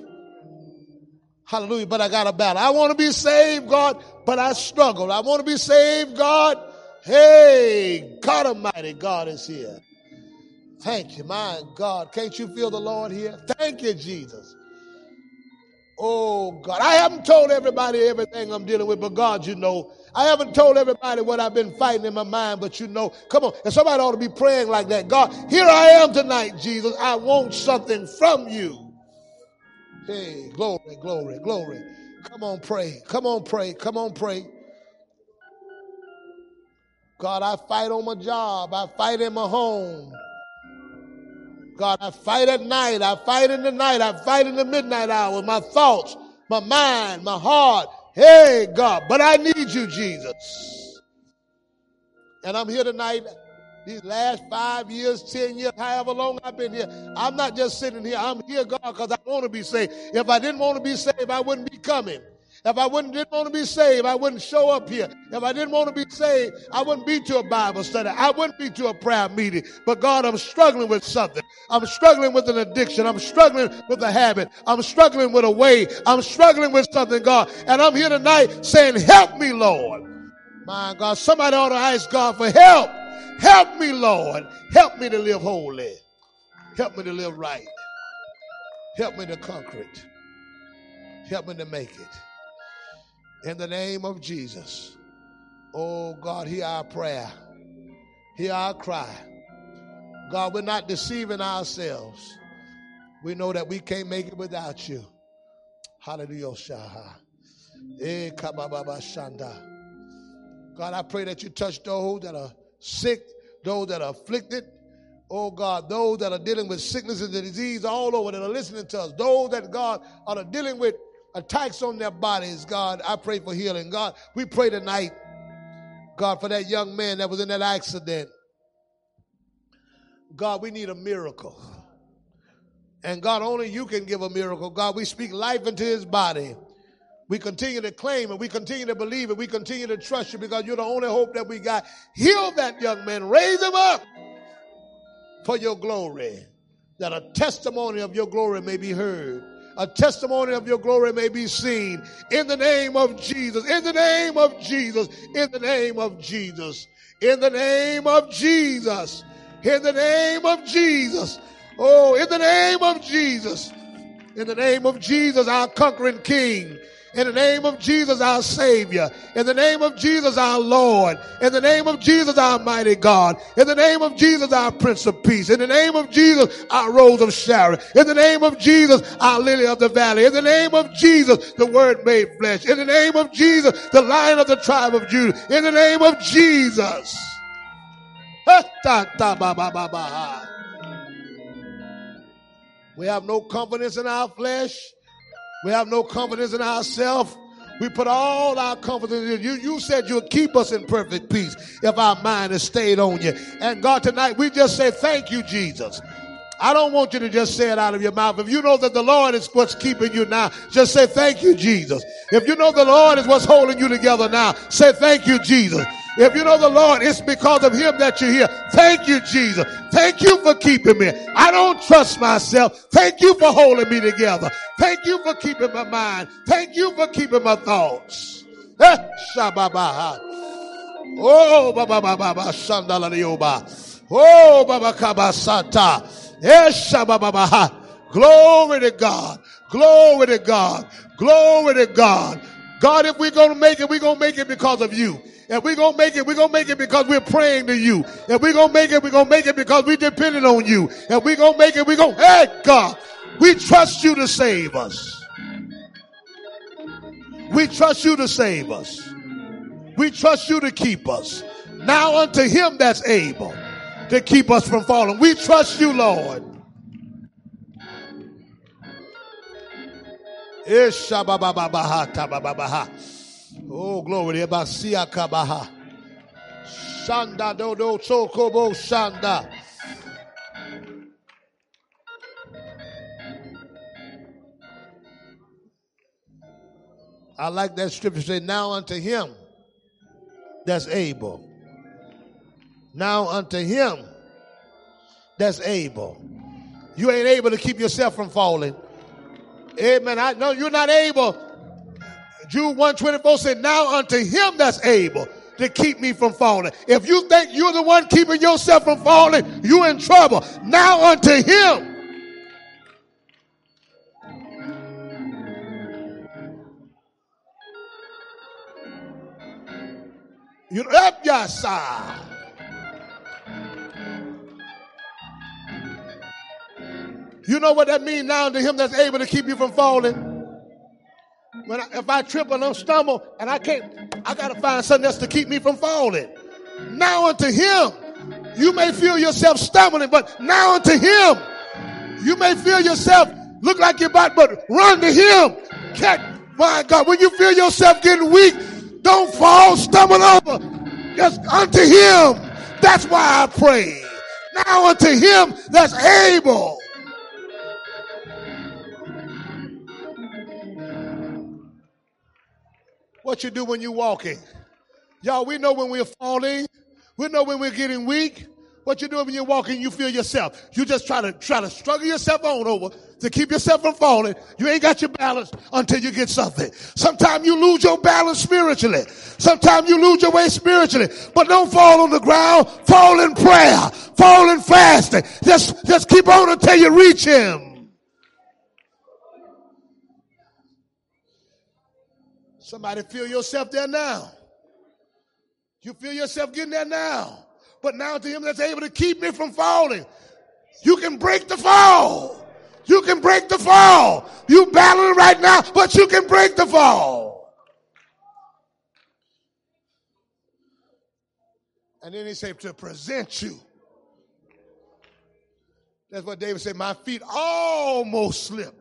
Hallelujah. But I got a battle. I want to be saved, God, but I struggle. I want to be saved, God. Hey, God Almighty, God is here. Thank you, my God. Can't you feel the Lord here? Thank you, Jesus. Oh, God. I haven't told everybody everything I'm dealing with, but God, you know. I haven't told everybody what I've been fighting in my mind, but you know. Come on. And somebody ought to be praying like that. God, here I am tonight, Jesus. I want something from you. Hey, glory, glory, glory. Come on, pray. Come on, pray. Come on, pray. God, I fight on my job. I fight in my home. God, I fight at night. I fight in the night. I fight in the midnight hour. My thoughts, my mind, my heart. Hey, God, but I need you, Jesus. And I'm here tonight, these last five years, 10 years, however long I've been here. I'm not just sitting here. I'm here, God, because I want to be saved. If I didn't want to be saved, I wouldn't be coming. If I wouldn't, didn't want to be saved, I wouldn't show up here. If I didn't want to be saved, I wouldn't be to a Bible study. I wouldn't be to a prayer meeting. But God, I'm struggling with something. I'm struggling with an addiction. I'm struggling with a habit. I'm struggling with a way. I'm struggling with something, God. And I'm here tonight saying, help me, Lord. My God, somebody ought to ask God for help. Help me, Lord. Help me to live holy. Help me to live right. Help me to conquer it. Help me to make it in the name of Jesus. Oh God, hear our prayer, hear our cry. God, we're not deceiving ourselves. We know that we can't make it without you. Hallelujah. Eh, God, I pray that you touch those that are sick, those that are afflicted. Oh God, those that are dealing with sickness and disease all over that are listening to us, those that God are dealing with attacks on their bodies, God, I pray for healing. God, we pray tonight, God, for that young man that was in that accident. God, we need a miracle. And God, only you can give a miracle. God, we speak life into his body. We continue to claim and we continue to believe and we continue to trust you because you're the only hope that we got. Heal that young man, raise him up for your glory, that a testimony of your glory may be heard a testimony of your glory may be seen. In the name of Jesus, in the name of Jesus, in the name of Jesus, in the name of Jesus, in the name of Jesus. Oh, in the name of Jesus, in the name of Jesus, our conquering King. In the name of Jesus, our Savior. In the name of Jesus, our Lord. In the name of Jesus, our mighty God. In the name of Jesus, our Prince of Peace. In the name of Jesus, our Rose of Sharon. In the name of Jesus, our Lily of the Valley. In the name of Jesus, the Word made flesh. In the name of Jesus, the Lion of the tribe of Judah. In the name of Jesus. We have no confidence in our flesh. We have no confidence in ourselves. We put all our confidence in you. You said you'll keep us in perfect peace if our mind is stayed on you. And God, tonight we just say thank you, Jesus. I don't want you to just say it out of your mouth. If you know that the Lord is what's keeping you now, just say thank you, Jesus. If you know the Lord is what's holding you together now, say thank you, Jesus. If you know the Lord, it's because of him that you're here. Thank you, Jesus. Thank you for keeping me. I don't trust myself. Thank you for holding me together. Thank you for keeping my mind. Thank you for keeping my thoughts. Eh, oh, baba baba. Oh, baba kabasata. Eh, Glory to God. Glory to God. Glory to God. God, if we're going to make it, we're going to make it because of you. If we're going to make it, we're going to make it because we're praying to you. If we're going to make it, we're going to make it because we're depending on you. If we're going to make it, we're going, to, hey, God, we trust you to save us. We trust you to save us. We trust you to keep us. Now unto him that's able to keep us from falling. We trust you, Lord. Eh, Oh, glory. Sea kabaha. Shanda dodo chokobo shanda. I like that scripture say, now unto him that's able. Now unto him that's able. You ain't able to keep yourself from falling. Amen. I know you're not able Jude 124 said, now unto him that's able to keep me from falling. If you think you're the one keeping yourself from falling, you're in trouble. Now unto him. You up your side. You know what that means now unto him that's able to keep you from falling? When I, if I trip and I stumble and I can't, I got to find something else to keep me from falling. Now unto him, you may feel yourself stumbling, but now unto him You may feel yourself look like you're about, but run to him. Catch, my God, when you feel yourself getting weak, don't fall, stumble over. Just unto him. That's why I pray. Now unto him that's able. What you do when you're walking? Y'all, we know when we're falling. We know when we're getting weak. What you do when you're walking, you feel yourself. You just try to try to struggle yourself on over to keep yourself from falling. You ain't got your balance until you get something. Sometimes you lose your balance spiritually. Sometimes you lose your way spiritually. But don't fall on the ground. Fall in prayer. Fall in fasting. Just, just keep on until you reach him. Somebody feel yourself there now. You feel yourself getting there now. But now to him that's able to keep me from falling. You can break the fall. You can break the fall. You battling right now, but you can break the fall. And then he said to present you. That's what David said. My feet almost slipped.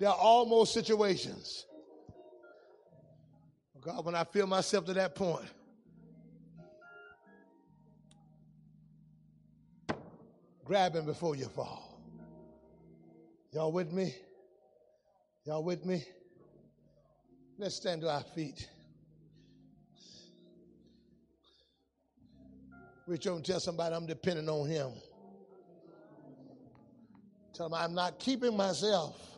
There are almost situations God, when I feel myself to that point, grab him before you fall. Y'all with me? Y'all with me? Let's stand to our feet. Reach over and tell somebody I'm depending on him. Tell them I'm not keeping myself.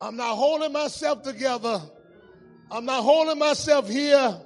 I'm not holding myself together. I'm not holding myself here.